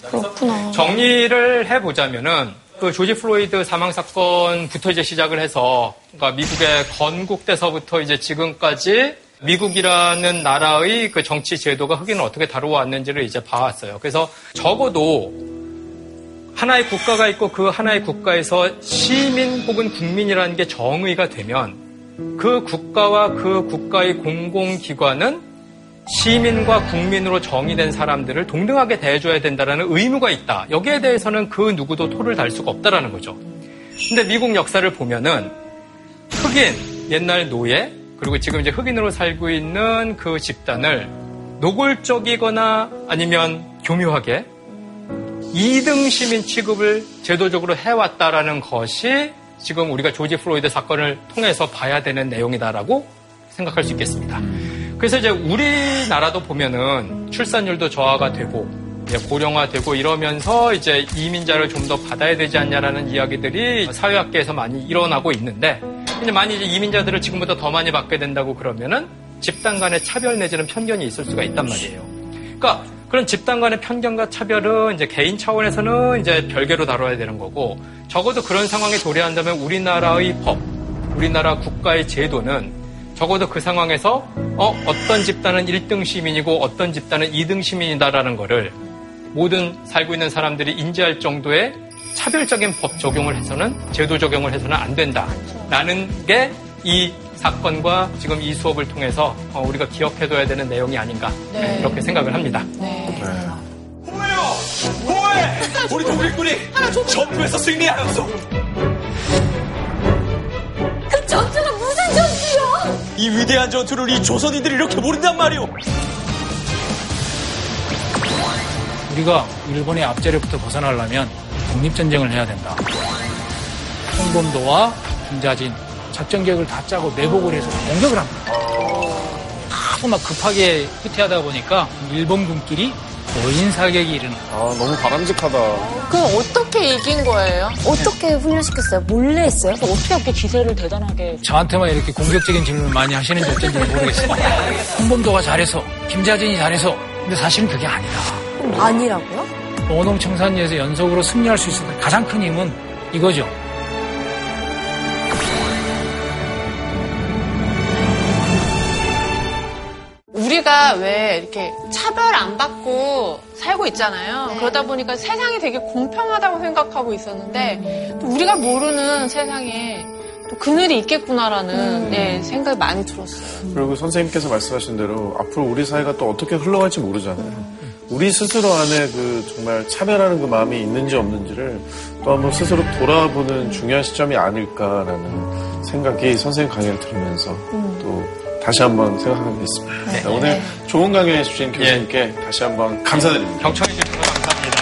그렇구나. 정리를 해보자면은 그 조지 플로이드 사망 사건부터 이제 시작을 해서 그러니까 미국의 건국 때서부터 이제 지금까지 미국이라는 나라의 그 정치 제도가 흑인을 어떻게 다루어왔는지를 이제 봐왔어요. 그래서 적어도 하나의 국가가 있고 그 하나의 국가에서 시민 혹은 국민이라는 게 정의가 되면 그 국가와 그 국가의 공공기관은 시민과 국민으로 정의된 사람들을 동등하게 대해줘야 된다는 의무가 있다. 여기에 대해서는 그 누구도 토를 달 수가 없다라는 거죠. 근데 미국 역사를 보면은 흑인, 옛날 노예, 그리고 지금 이제 흑인으로 살고 있는 그 집단을 노골적이거나 아니면 교묘하게 2등 시민 취급을 제도적으로 해왔다라는 것이 지금 우리가 조지 플로이드 사건을 통해서 봐야 되는 내용이다라고 생각할 수 있겠습니다. 그래서 이제 우리나라도 보면은 출산율도 저하가 되고 고령화되고 이러면서 이제 이민자를 좀 더 받아야 되지 않냐라는 이야기들이 사회학계에서 많이 일어나고 있는데 이제 많이 이제 이민자들을 지금보다 더 많이 받게 된다고 그러면은 집단 간의 차별 내지는 편견이 있을 수가 있단 말이에요. 그러니까 그런 집단 간의 편견과 차별은 이제 개인 차원에서는 이제 별개로 다뤄야 되는 거고 적어도 그런 상황에 도래한다면 우리나라의 법, 우리나라 국가의 제도는 적어도 그 상황에서 어, 어떤 집단은 1등 시민이고 어떤 집단은 2등 시민이다라는 거를 모든 살고 있는 사람들이 인지할 정도의 차별적인 법 적용을 해서는 제도 적용을 해서는 안 된다라는 게 이 사건과 지금 이 수업을 통해서 어, 우리가 기억해둬야 되는 내용이 아닌가 네. 이렇게 생각을 합니다. 뭐해? 우리 독일군이 전투에서 승리하였어. 그 전투야? 이 위대한 전투를 이 조선인들이 이렇게 모른단 말이오. 우리가 일본의 압제로부터 벗어나려면 독립전쟁을 해야 된다. 홍범도와 김자진 작전 계획을 다 짜고 내복을 해서 공격을 합니다. 하도 막 급하게 후퇴하다 보니까 일본군끼리 노인 사격이 이르는 아, 너무 바람직하다. 그럼 어떻게 이긴 거예요? 어떻게 훈련시켰어요? 몰래 했어요? 어떻게 이렇게 기세를 대단하게. 저한테만 이렇게 공격적인 질문을 많이 하시는지 어쩐지 모르겠어요. 홍범도가 잘해서, 김자진이 잘해서. 근데 사실은 그게 아니다. 아니라고요? 원홍청산리에서 연속으로 승리할 수 있었던 가장 큰 힘은 이거죠. 우리가 왜 이렇게 차별 안 받고 살고 있잖아요. 그러다 보니까 세상이 되게 공평하다고 생각하고 있었는데 또 우리가 모르는 세상에 또 그늘이 있겠구나라는 네, 생각이 많이 들었어요. 그리고 선생님께서 말씀하신 대로 앞으로 우리 사회가 또 어떻게 흘러갈지 모르잖아요. 우리 스스로 안에 그 정말 차별하는 그 마음이 있는지 없는지를 또 한번 스스로 돌아보는 중요한 시점이 아닐까라는 생각이 선생님 강의를 들으면서 또 다시 한번 생각하게 됐습니다. 자, 오늘 좋은 강의 해주신 교수님께 다시 한번 감사드립니다. 경청해 주셔서 감사합니다.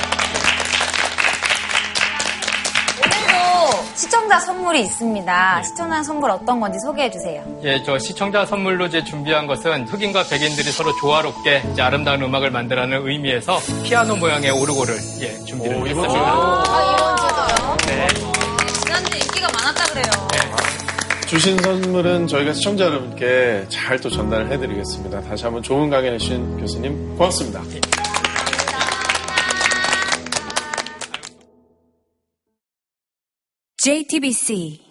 오늘도 시청자 선물이 있습니다. 시청자 선물 어떤 건지 소개해 주세요. 예, 저 시청자 선물로 제 준비한 것은 흑인과 백인들이 서로 조화롭게 이제 아름다운 음악을 만들라는 의미에서 피아노 모양의 오르골을 예, 준비를 했습니다. 아, 이런 제도요? 네. 지난주에 인기가 많았다 그래요. 주신 선물은 저희가 시청자 여러분께 잘 또 전달을 해드리겠습니다. 다시 한번 좋은 강의 해주신 교수님 고맙습니다. JTBC